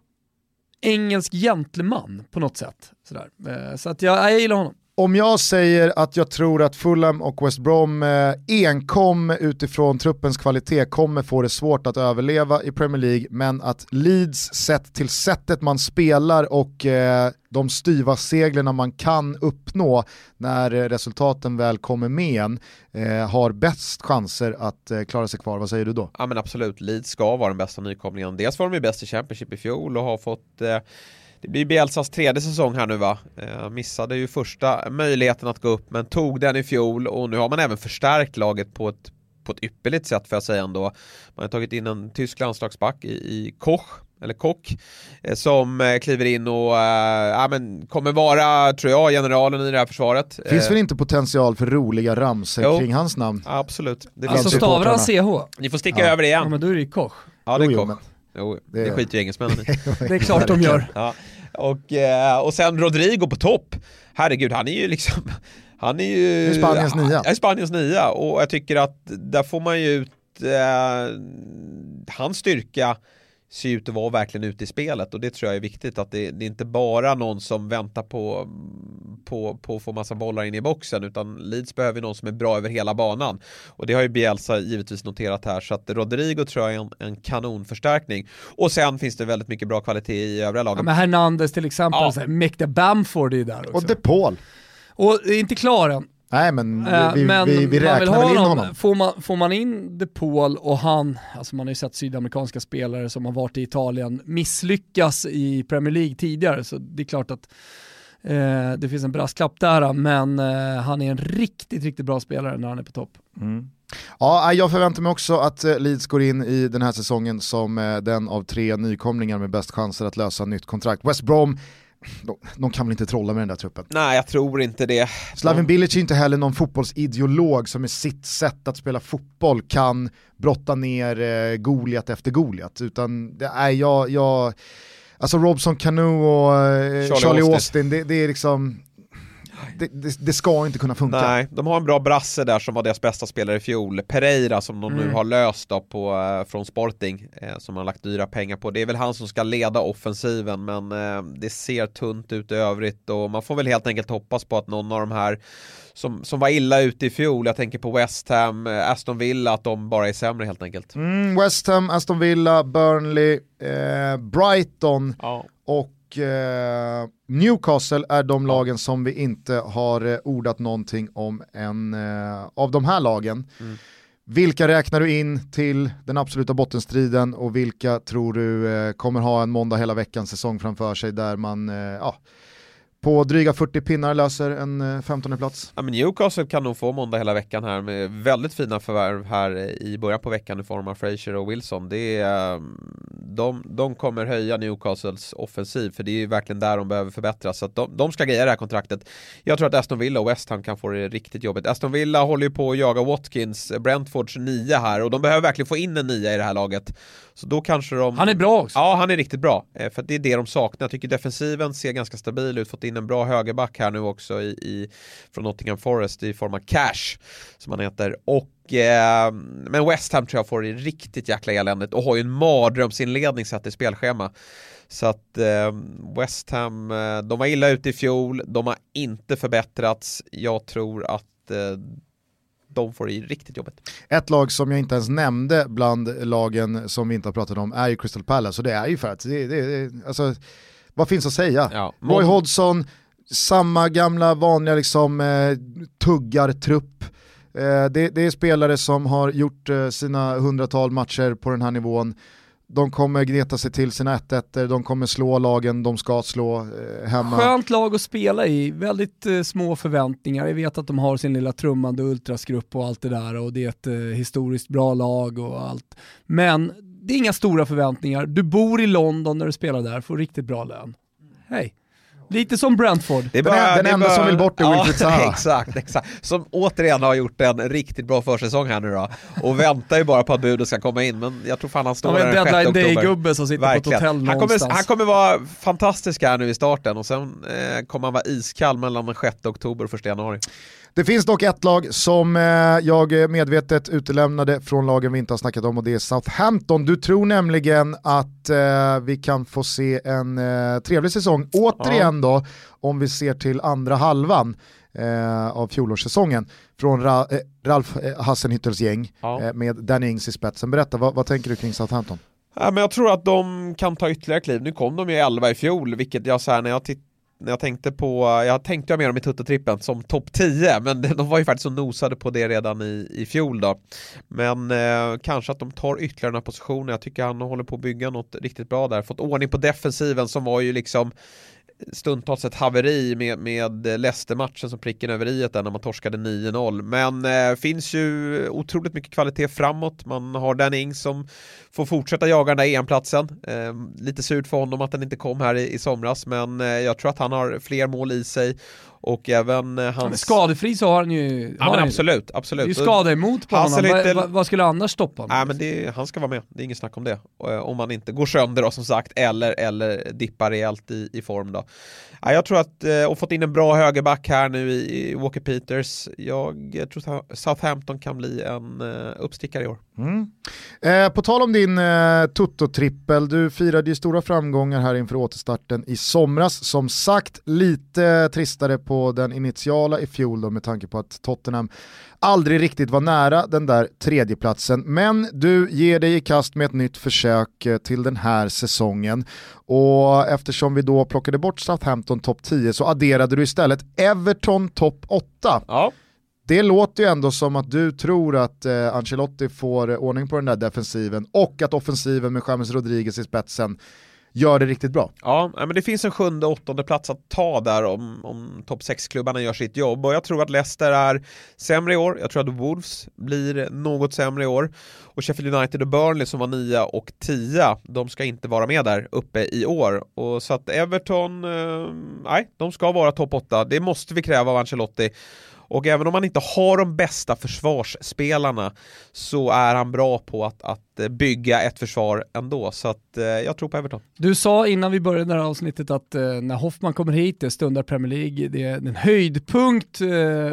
engelsk gentleman på något sätt. Sådär. så att jag, jag gillar honom. Om jag säger att jag tror att Fulham och West Brom eh, enkom utifrån truppens kvalitet kommer få det svårt att överleva i Premier League, men att Leeds sett till sättet man spelar och eh, de styva seglerna man kan uppnå när resultaten väl kommer med en eh, har bäst chanser att eh, klara sig kvar. Vad säger du då? Ja men absolut, Leeds ska vara den bästa nykomlingen. Dels var de ju bäst i Championship i fjol och har fått eh, det blir Bielsas tredje säsong här nu va? Eh, missade ju första möjligheten att gå upp men tog den i fjol och nu har man även förstärkt laget på ett, på ett ypperligt sätt får jag säga ändå. Man har tagit in en tysk landslagsback i, i Koch eller Kock, eh, som eh, kliver in och äh, ja, men kommer vara, tror jag, generalen i det här försvaret. Finns väl inte potential för roliga ramsor kring hans namn? Absolut. Det alltså stavar han CH? Ni får sticka ja. över det igen. Ja men då är det ju Koch. Ja det är Koch. Jo, det, det skiter ju engelsmännen i. det är klart de gör. Ja. Och, eh, och sen Rodrigo på topp. Herregud, han är ju liksom Han är ju... Det är Spaniens nia. Ja, Spaniens nia och jag tycker att där får man ju ut eh, hans styrka ser ut att vara verkligen ute i spelet och det tror jag är viktigt att det, det är inte bara någon som väntar på, på, på att få massa bollar in i boxen utan Leeds behöver någon som är bra över hela banan och det har ju Bielsa givetvis noterat här så att Rodrigo tror jag är en, en kanonförstärkning och sen finns det väldigt mycket bra kvalitet i övriga lagen. Ja, men Hernandez till exempel, Ja. Mekta Bamford är ju där också. Och De Paul. Och är inte klar än. Nej men Eh, vi, men vi, vi räknar väl in honom. honom. Får man, får man in De Paul och han, alltså man har ju sett sydamerikanska spelare som har varit i Italien misslyckas i Premier League tidigare, så det är klart att eh, det finns en brasklapp där, men eh, han är en riktigt, riktigt bra spelare när han är på topp. Mm. Ja, jag förväntar mig också att eh, Leeds går in i den här säsongen som eh, den av tre nykomlingar med bäst chanser att lösa nytt kontrakt. West Brom, de, de kan väl inte trolla med den där truppen. Nej, jag tror inte det. Slavin Bilic är inte heller någon fotbollsideolog som med sitt sätt att spela fotboll kan brotta ner eh, Goliat efter Goliat, utan det är jag, jag alltså Robson Cano och eh, Charlie Charlie, Austin. Austin, det, det är liksom, det, det, det ska inte kunna funka. Nej, de har en bra brasse där som var deras bästa spelare i fjol. Pereira som de nu Mm. har löst då på, eh, från Sporting eh, som har lagt dyra pengar på. Det är väl han som ska leda offensiven men eh, det ser tunt ut i övrigt och man får väl helt enkelt hoppas på att någon av de här som, som var illa ute i fjol, jag tänker på West Ham, eh, Aston Villa, att de bara är sämre helt enkelt. Mm, West Ham, Aston Villa, Burnley, eh, Brighton och eh, Newcastle är de lagen som vi inte har eh, ordat någonting om än eh, av de här lagen. Mm. Vilka räknar du in till den absoluta bottenstriden och vilka tror du eh, kommer ha en måndag hela veckan säsong framför sig där man eh, ja, på dryga 40 pinnar löser en eh, 15 plats? Ja, men Newcastle kan nog få måndag hela veckan här med väldigt fina förvärv här i början på veckan i form av Fraser och Wilson. Det är, ehm, de, de kommer höja Newcastles offensiv för det är ju verkligen där de behöver förbättras. Så att de, de ska greja det här kontraktet. Jag tror att Aston Villa och West Ham kan få det riktigt jobbigt. Aston Villa håller ju på att jaga Watkins, Brentfords nia här och de behöver verkligen få in en nia i det här laget. Så då kanske de... Han är bra också. Ja, han är riktigt bra. Eh, För det är det de saknar. Jag tycker defensiven ser ganska stabil ut. Fått in en bra högerback här nu också i, i, från Nottingham Forest i form av Cash, som han heter. Och, eh, men West Ham tror jag får det riktigt jäkla eländigt och har ju en mardrömsinledning sett i spelschema. Så att eh, West Ham, de var illa ute i fjol, de har inte förbättrats. Jag tror att de får det riktigt jobbigt. Ett lag som jag inte ens nämnde bland lagen som vi inte har pratat om är ju Crystal Palace och det är ju för att, det, det, alltså, vad finns att säga? Ja, Roy Hodgson, samma gamla vanliga liksom, eh, tuggartrupp. Eh, det, det är spelare som har gjort eh, sina hundratal matcher på den här nivån. De kommer gneta sig till sina 1 de kommer slå lagen de ska slå eh, hemma. Skönt lag att spela i, väldigt eh, små förväntningar. Jag vet att de har sin lilla trummande ultrasgrupp och allt det där och det är ett eh, historiskt bra lag och allt. Men det är inga stora förväntningar. Du bor i London när du spelar där, får riktigt bra lön. Hej. Lite som Brentford. Det är Den en- den det är enda som vill bort är ja, Wilfried Zaha. Exakt, exakt. Som återigen har gjort en riktigt bra försäsong här nu då. Och väntar ju bara på att budet ska komma in. Men jag tror fan han står Ja, där den 6 deadline oktober. day-gubbe som sitter på ett Verkligen. hotell han kommer, han kommer vara fantastisk här nu i starten och sen eh, kommer han vara iskall mellan den 6 oktober och 1 januari. Det finns dock ett lag som eh, jag medvetet utelämnade från lagen vi inte har snackat om och det är Southampton. Du tror nämligen att eh, vi kan få se en eh, trevlig säsong återigen då om vi ser till andra halvan eh, av fjolårssäsongen från Ra- eh, Ralf eh, Hassenhüttels gäng Ja. eh, med Danny Ings i spetsen. Berätta, vad, vad tänker du kring Southampton? Ja, men jag tror att de kan ta ytterligare kliv. Nu kom de ju 11 i fjol, vilket jag så här, när jag titt- när jag tänkte på, jag tänkte jag mer om i Tuttotrippen som topp 10, men de var ju faktiskt så nosade på det redan i, i fjol då. Men eh, kanske att de tar ytterligare några positioner, jag tycker han håller på att bygga något riktigt bra där. Fått ordning på defensiven som var ju liksom stundtals ett haveri med, med Leicester-matchen som pricken över i där när man torskade 9-0. Men eh, finns ju otroligt mycket kvalitet framåt. Man har Dan som får fortsätta jaga den där EM-platsen. Eh, lite surt för honom att den inte kom här i, i somras, men eh, jag tror att han har fler mål i sig. Och även eh, Han är hans... skadefri så har han ju... Ja har men han absolut, absolut. Det är ju skada emot på honom. Hasenhüttl- Vad, vad, skulle annars stoppa honom? Nej men det, han ska vara med, det är inget snack om det. Eh, Om man inte går sönder då som sagt, eller, eller dippar rejält i, i form då. Ja, jag tror att, eh, och fått in en bra högerback här nu i, i Walker Peters. Jag tror att Southampton kan bli en uppstickare i år. Mm. Eh, på tal om din eh, Toto-trippel, du firade ju stora framgångar här inför återstarten i somras. Som sagt, lite tristare på den initiala i fjol då med tanke på att Tottenham aldrig riktigt var nära den där tredjeplatsen. Men du ger dig i kast med ett nytt försök eh, till den här säsongen. Och eftersom vi då plockade bort Southampton topp 10 så adderade du istället Everton topp 8. Ja. Det låter ju ändå som att du tror att eh, Ancelotti får ordning på den där defensiven och att offensiven med James Rodriguez i spetsen gör det riktigt bra. Ja, men det finns en sjunde och åttonde plats att ta där om, om topp 6-klubbarna gör sitt jobb. Och jag tror att Leicester är sämre i år, jag tror att Wolves blir något sämre i år. Och Sheffield United och Burnley som var 9 och 10, de ska inte vara med där uppe i år. Och så att Everton, eh, nej, de ska vara topp 8, det måste vi kräva av Ancelotti och även om han inte har de bästa försvarsspelarna så är han bra på att, att eh, bygga ett försvar ändå. Så att eh, jag tror på Everton. Du sa innan vi började det här avsnittet att eh, när Hoffman kommer hit, det stundar Premier League, det är en höjdpunkt eh,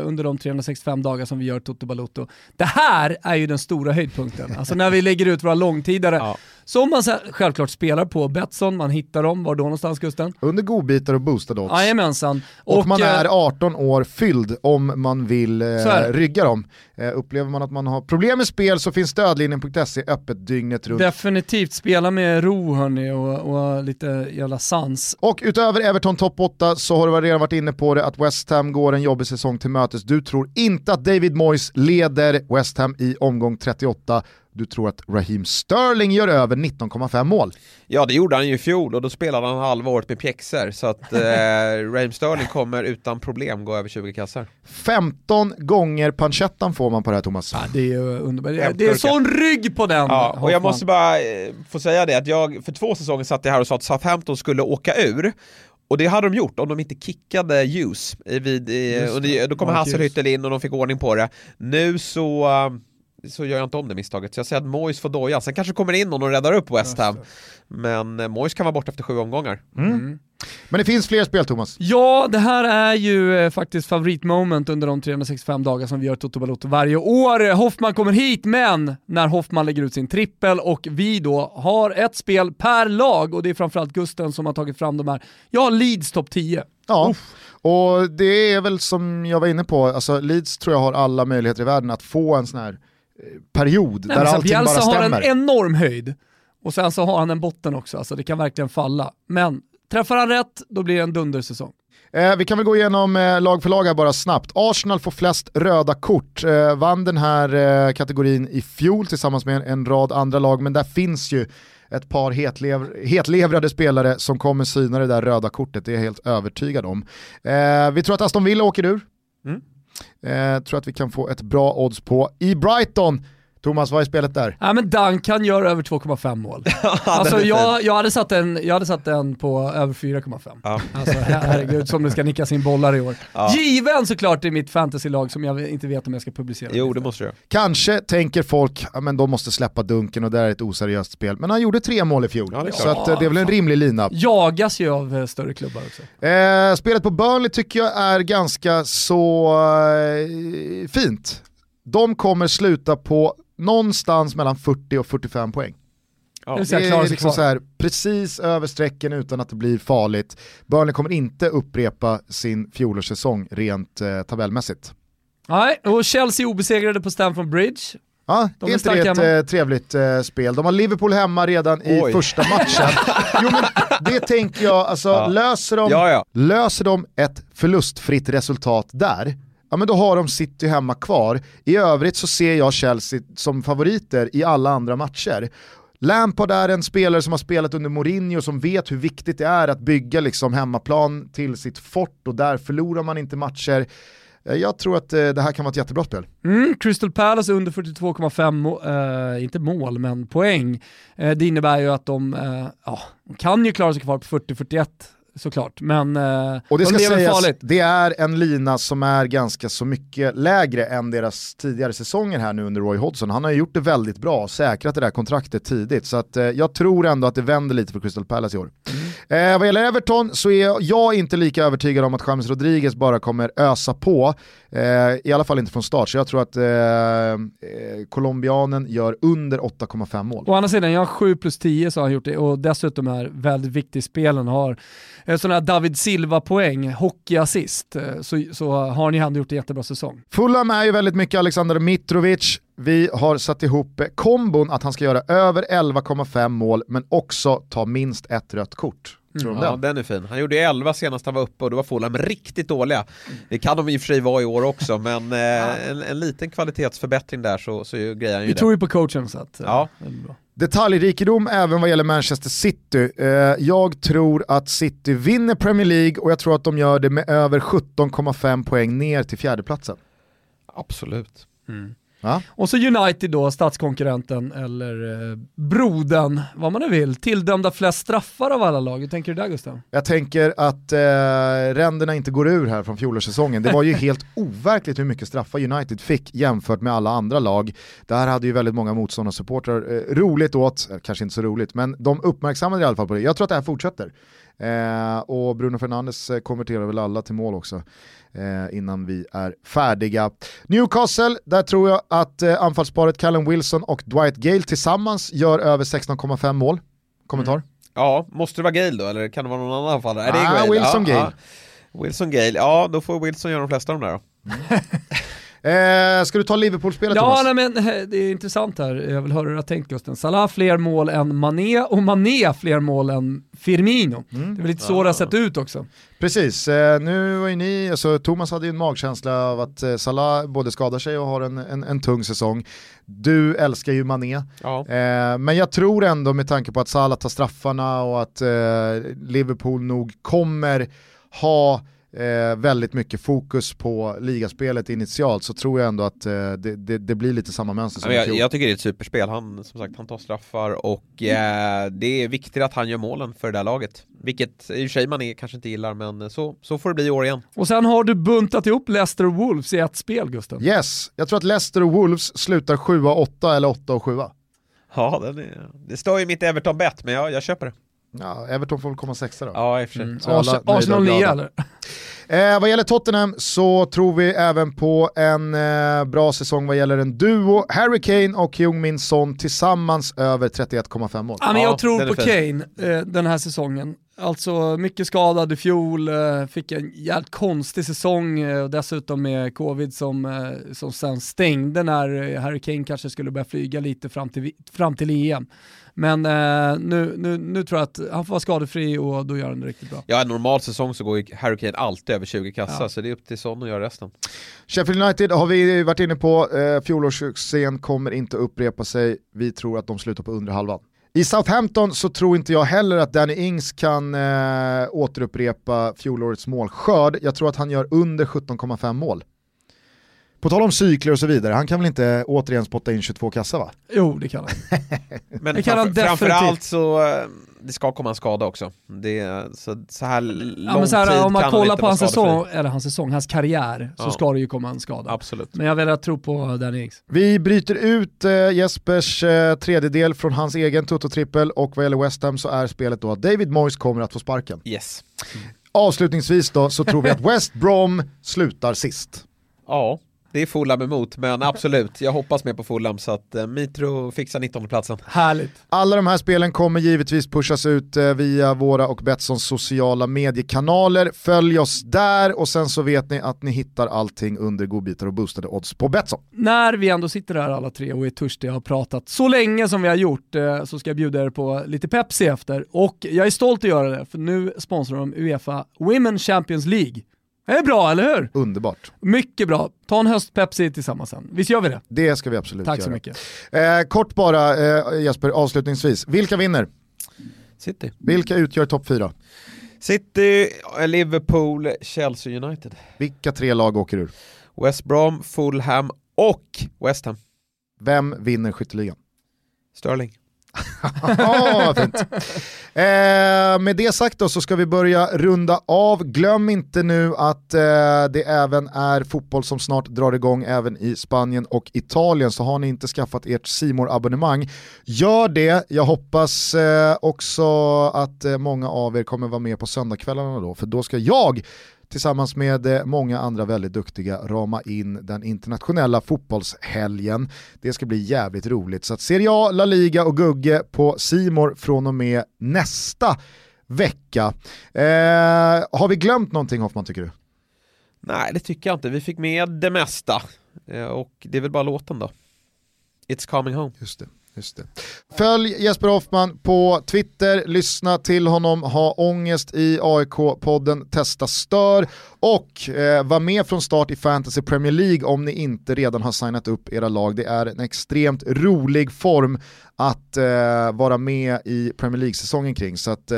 under de 365 dagar som vi gör Toto Balotto. Det här är ju den stora höjdpunkten, alltså när vi lägger ut våra långtidare, som man självklart spelar på Betsson, man hittar dem, var då någonstans Gusten? Under godbitar och boostade odds. Jajamensan. Och, man eh, är 18 år fylld om man vill eh, rygga dem. Eh, upplever man att man har problem med spel så finns stödlinjen.se öppet dygnet runt. Definitivt spela med ro hörni och, och lite jävla sans. Och utöver Everton topp 8 så har du redan varit inne på det att West Ham går en jobbig säsong till mötes. Du tror inte att David Moyes leder West Ham i omgång 38. Du tror att Raheem Sterling gör över 19,5 mål. Ja det gjorde han ju i fjol och då spelade han halva året med pjäxor så att eh, Raheem Sterling kommer utan problem gå över 20 kassar. 15 gånger pancettan får man på det här Thomas. det är underbart. Det är, det sån rygg på den Ja, och jag måste bara eh, få säga det att jag för två säsonger satt jag här och sa att Southampton skulle åka ur och det hade de gjort om de inte kickade Hughes vid, i, och det, då kom Hasselhüttel in och de fick ordning på det. Nu så eh, så gör jag inte om det misstaget, så jag säger att Moyes får doja. Sen kanske kommer in någon och räddar upp West Ham. Men eh, Moyes kan vara borta efter sju omgångar. Mm. Men det finns fler spel Thomas. Ja, det här är ju eh, faktiskt favoritmoment under de 365 dagar som vi gör Toto Balotto varje år. Hoffman kommer hit, men när Hoffman lägger ut sin trippel och vi då har ett spel per lag och det är framförallt Gusten som har tagit fram de här. Har Leeds topp 10. Ja, och det är väl som jag var inne på, alltså Leeds tror jag har alla möjligheter i världen att få en sån här period Nej, där allting bara Bielsa har en stämmer. enorm höjd och sen så har han en botten också, alltså det kan verkligen falla. Men träffar han rätt, då blir det en dundersäsong. Eh, vi kan väl gå igenom eh, lag för lag här bara snabbt. Arsenal får flest röda kort, eh, vann den här eh, kategorin i fjol tillsammans med en, en rad andra lag, men där finns ju ett par hetlev hetlevrade spelare som kommer syna det där röda kortet, det är jag helt övertygad om. Eh, vi tror att Aston Villa åker ur. Eh, tror att vi kan få ett bra odds på. I Brighton, Thomas vad är spelet där? Ja men Duncan gör över 2,5 mål. alltså jag, jag, hade satt en, jag hade satt den på över 4,5. Ja. Alltså her- herregud som det ska nickas in bollar i år. Ja. Given såklart i mitt fantasylag som jag inte vet om jag ska publicera. Jo, det måste du. Kanske tänker folk, ja men de måste släppa dunken och det är ett oseriöst spel. Men han gjorde tre mål i fjol, Ja, det är så att, eh, det är väl en rimlig lina. Jagas ju av eh, större klubbar också. Eh, spelet på Burnley tycker jag är ganska så eh, fint. De kommer sluta på någonstans mellan 40 och 45 poäng. Det vill Det är sig liksom så här, precis över strecken utan att det blir farligt. Burnley kommer inte upprepa sin fjolårssäsong rent eh, tabellmässigt. Nej, och Chelsea obesegrade på Stamford Bridge. Ja, De är är inte det ett hemma. eh, trevligt eh, spel? De har Liverpool hemma redan i Oj. första matchen. jo men det tänker jag, alltså Ja. löser, de, Ja, ja. löser de ett förlustfritt resultat där, ja men då har de City hemma kvar. I övrigt så ser jag Chelsea som favoriter i alla andra matcher. Lampard är en spelare som har spelat under Mourinho som vet hur viktigt det är att bygga liksom hemmaplan till sitt fort och där förlorar man inte matcher. Eh, jag tror att eh, det här kan vara ett jättebra spel. Mm, Crystal Palace under 42,5, må- eh, inte mål men poäng. Eh, det innebär ju att de, eh, ja, de kan ju klara sig kvar på 40-41 såklart. Men eh, Och det de ska lever sägas, farligt. det är en lina som är ganska så mycket lägre än deras tidigare säsonger här nu under Roy Hodgson. Han har ju gjort det väldigt bra säkrat det där kontraktet tidigt. Så att, eh, jag tror ändå att det vänder lite för Crystal Palace i år. Eh, vad gäller Everton så är jag inte lika övertygad om att James Rodriguez bara kommer ösa på. Eh, I alla fall inte från start, så jag tror att eh, eh, colombianen gör under 8,5 mål. Å andra sidan, jag har 7 plus 10 så har han gjort det och dessutom är väldigt viktig spelen. Har eh, sådana här David Silva-poäng, hockeyassist, eh, så, så har han ju gjort en jättebra säsong. Fulham är ju väldigt mycket Alexander Mitrovic. Vi har satt ihop eh, kombon att han ska göra över 11,5 mål men också ta minst ett rött kort. Om Ja, den? den är fin. Han gjorde ju 11 senast han var uppe och då var Fulham riktigt dåliga. Det kan de i och för sig vara i år också, men eh, en, en liten kvalitetsförbättring där så, så grejer han ju Vi det. tror ju på coachen så att, eh, Ja. det är bra. Detaljrikedom även vad gäller Manchester City. Eh, jag tror att City vinner Premier League och jag tror att de gör det med över 17,5 poäng ner till fjärdeplatsen. Absolut. Ja? Och så United då, statskonkurrenten eller eh, broden, vad man nu vill, tilldömda flest straffar av alla lag. Hur tänker du där Gustav? Jag tänker att eh, ränderna inte går ur här från fjolårssäsongen. Det var ju helt overkligt hur mycket straffar United fick jämfört med alla andra lag. Det här hade ju väldigt många motståndarsupportrar eh, roligt åt, eh, kanske inte så roligt, men de uppmärksammade i alla fall på det. Jag tror att det här fortsätter. Eh, och Bruno Fernandes eh, konverterar väl alla till mål också eh, innan vi är färdiga. Newcastle, där tror jag att eh, anfallsparet Callum Wilson och Dwight Gale tillsammans gör över 16,5 mål. Kommentar? Ja, måste det vara Gale då eller kan det vara någon annan anfallare? Är det Ah, Gale? Wilson ja, Gale. Ja. Wilson Gale, ja då får Wilson göra de flesta av de där då. Eh, ska du ta Liverpool-spelet Ja, Thomas? nej, men eh, det är intressant här. Jag vill höra hur du har tänkt Gusten. Salah fler mål än Mané och Mané fler mål än Firmino. Det är väl lite så det har sett ut också. Precis, eh, nu var ju ni, alltså, Thomas hade ju en magkänsla av att eh, Salah både skadar sig och har en, en, en tung säsong. Du älskar ju Mané, Ja. eh, men jag tror ändå med tanke på att Salah tar straffarna och att eh, Liverpool nog kommer ha eh, väldigt mycket fokus på ligaspelet initialt så tror jag ändå att eh, det, det, det blir lite samma mönster Ja, som i jag, jag tycker det är ett superspel, han, som sagt, han tar straffar och eh, det är viktigt att han gör målen för det där laget. Vilket i och för sig man är, kanske inte gillar, men så, så får det bli i år igen. Och sen har du buntat ihop Leicester och Wolves i ett spel Gusten. Yes, jag tror att Leicester och Wolves slutar 7-8 eller 8-7. Ja, den är, det står ju mitt Everton-bett, men jag, jag köper det. Ja, Everton får väl komma sexa då. Ja, i och för sig. Mm. Arsenal. 9 eller? Eh, vad gäller Tottenham så tror vi även på en eh, bra säsong vad gäller en duo. Harry Kane och Heung-Min Son tillsammans över 31,5 mål. Ja, men Ja, jag tror på. Kane eh, den här säsongen. Alltså mycket skadad i fjol, eh, fick en jävligt konstig säsong eh, och dessutom med covid som, eh, som sen stängde när Harry Kane kanske skulle börja flyga lite fram till, fram till EM. Men nu, nu, nu tror jag att han får vara skadefri och då gör han det riktigt bra. Ja, en normal säsong så går Harry Kane alltid över 20 kassar, Ja. så det är upp till Son att göra resten. Sheffield United har vi varit inne på, eh, fjolårssuccén kommer inte upprepa sig. Vi tror att de slutar på under halvan. I Southampton så tror inte jag heller att Danny Ings kan eh, återupprepa fjolårets målskörd. Jag tror att han gör under 17,5 mål. På tal om cykler och så vidare, han kan väl inte återigen spotta in 22 kassar va? Jo, det kan han. Men Det kan han framför, definitivt. framförallt så, eh, det ska komma en skada också. Det, är- så, så här lång Ja, men så här, tid om man kollar på hans säsong, eller hans säsong, hans karriär, så Ja. ska det ju komma en skada. Absolut. Men jag väljer att tro på Danny Ings. Vi bryter ut eh, Jespers eh, tredjedel från hans egen Toto-trippel och vad gäller West Ham så är spelet då att David Moyes kommer att få sparken. Yes. Avslutningsvis då så tror vi att West Brom slutar sist. Ja, det är Fulham emot, men absolut, jag hoppas mer på Fulham så att eh, Mitro fixar 19 platsen. Härligt. Alla de här spelen kommer givetvis pushas ut eh, via våra och Betssons sociala mediekanaler. Följ oss där och sen så vet ni att ni hittar allting under godbitar och boostade odds på Betsson. När vi ändå sitter här alla tre och är törstiga och har pratat så länge som vi har gjort eh, så ska jag bjuda er på lite Pepsi efter. Och jag är stolt att göra det för nu sponsrar de Uefa Women Champions League. Det är bra, eller hur? Underbart. Mycket bra. Ta en höst-Pepsi tillsammans sen. Visst gör vi det? Det ska vi absolut Tack göra. så mycket. Eh, kort bara eh, Jesper, avslutningsvis. Vilka vinner? City. Vilka utgör topp fyra? City, Liverpool, Chelsea United. Vilka tre lag åker ur? West Brom, Fulham och West Ham. Vem vinner skytteligan? Sterling. Fint. Eh, med det sagt då så ska vi börja runda av. Glöm inte nu att eh, det även är fotboll som snart drar igång även i Spanien och Italien. Så har ni inte skaffat ert simor abonnemang gör det. Jag hoppas eh, också att eh, många av er kommer vara med på söndagskvällarna då, för då ska jag tillsammans med eh, många andra väldigt duktiga rama in den internationella fotbollshelgen. Det ska bli jävligt roligt. Så att Serie A, La Liga och Gugge på Simor från och med nästa vecka. Eh, har vi glömt någonting Hoffman tycker du? Nej, det tycker jag inte. Vi fick med det mesta. Eh, och det är väl bara låten då. It's coming home. Just det. Just det. Följ Jesper Hoffman på Twitter, lyssna till honom, ha ångest i AIK-podden Testa Stör och eh, var med från start i Fantasy Premier League om ni inte redan har signat upp era lag. Det är en extremt rolig form att eh, vara med i Premier League-säsongen kring. Så att, eh,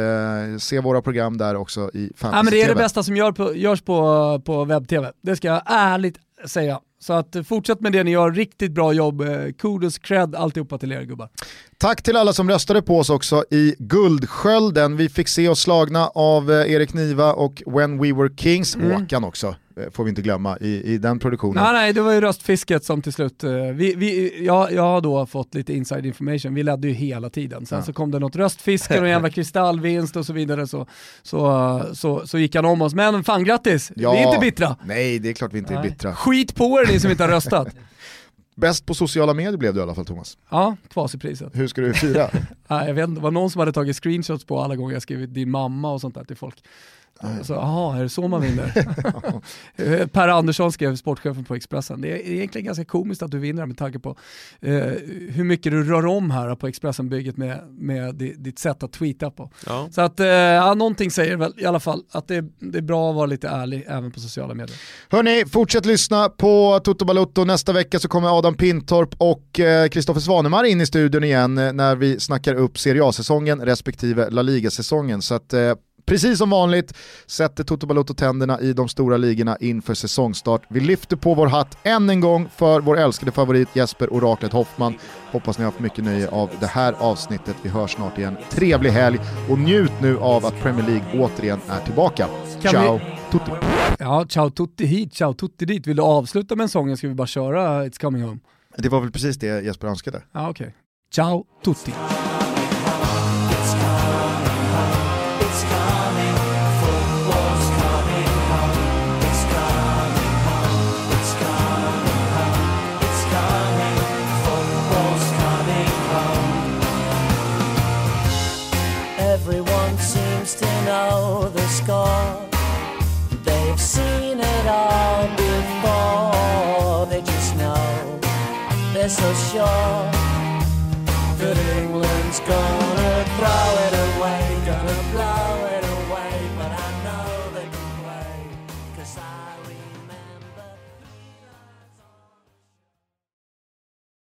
se våra program där också i Fantasy-TV. Ja, men det är det bästa som gör på, görs på, på webb-tv, det ska jag ärligt säga. Så att eh, fortsätt med det ni gör, riktigt bra jobb. Eh, kudos, cred, alltihopa till er gubbar. Tack till alla som röstade på oss också i Guldskölden. Vi fick se oss slagna av eh, Erik Niva och When We Were Kings, mm. Håkan också får vi inte glömma i, i den produktionen. Nej, nej, det var ju röstfisket som till slut, vi, vi, jag, jag har då fått lite inside information, vi ledde ju hela tiden. Sen ja. så kom det något röstfiske och en jävla kristallvinst och så vidare så, så, så, så gick han om oss. Men fan grattis, ja. vi är inte bittra. Nej, det är klart vi inte nej. är bittra. Skit på er ni som inte har röstat. Bäst på sociala medier blev du i alla fall Thomas. Ja, kvasipriset. Hur ska du fira? ja, jag vet inte, det var någon som hade tagit screenshots på alla gånger jag skrivit din mamma och sånt där till folk. Så, jaha, är det så man vinner? per Andersson skrev, sportchefen på Expressen, det är egentligen ganska komiskt att du vinner med tanke på eh, hur mycket du rör om här på Expressen-bygget med, med ditt sätt att tweeta på. Ja. Så att, eh, ja, någonting säger väl i alla fall att det, det, är bra att vara lite ärlig även på sociala medier. Hörni, fortsätt lyssna på Toto Balutto. Nästa vecka så kommer Adam Pintorp och Kristoffer eh, Svanemar in i studion igen eh, när vi snackar upp Serie A-säsongen respektive La Liga-säsongen. Så att eh, Precis som vanligt sätter Toto Balotto tänderna i de stora ligorna inför säsongstart. Vi lyfter på vår hatt än en gång för vår älskade favorit Jesper Oraklet Hoffman. Hoppas ni har haft mycket nöje av det här avsnittet. Vi hörs snart igen. Trevlig helg och njut nu av att Premier League återigen är tillbaka. Kan ciao vi... Tutti! Ja, ciao Tutti hit, ciao Tutti dit. Vill du avsluta med en sång eller ska vi bara köra It's coming home? Det var väl precis det Jesper önskade. Ja, okej. Okay. Ciao Tutti! so sure.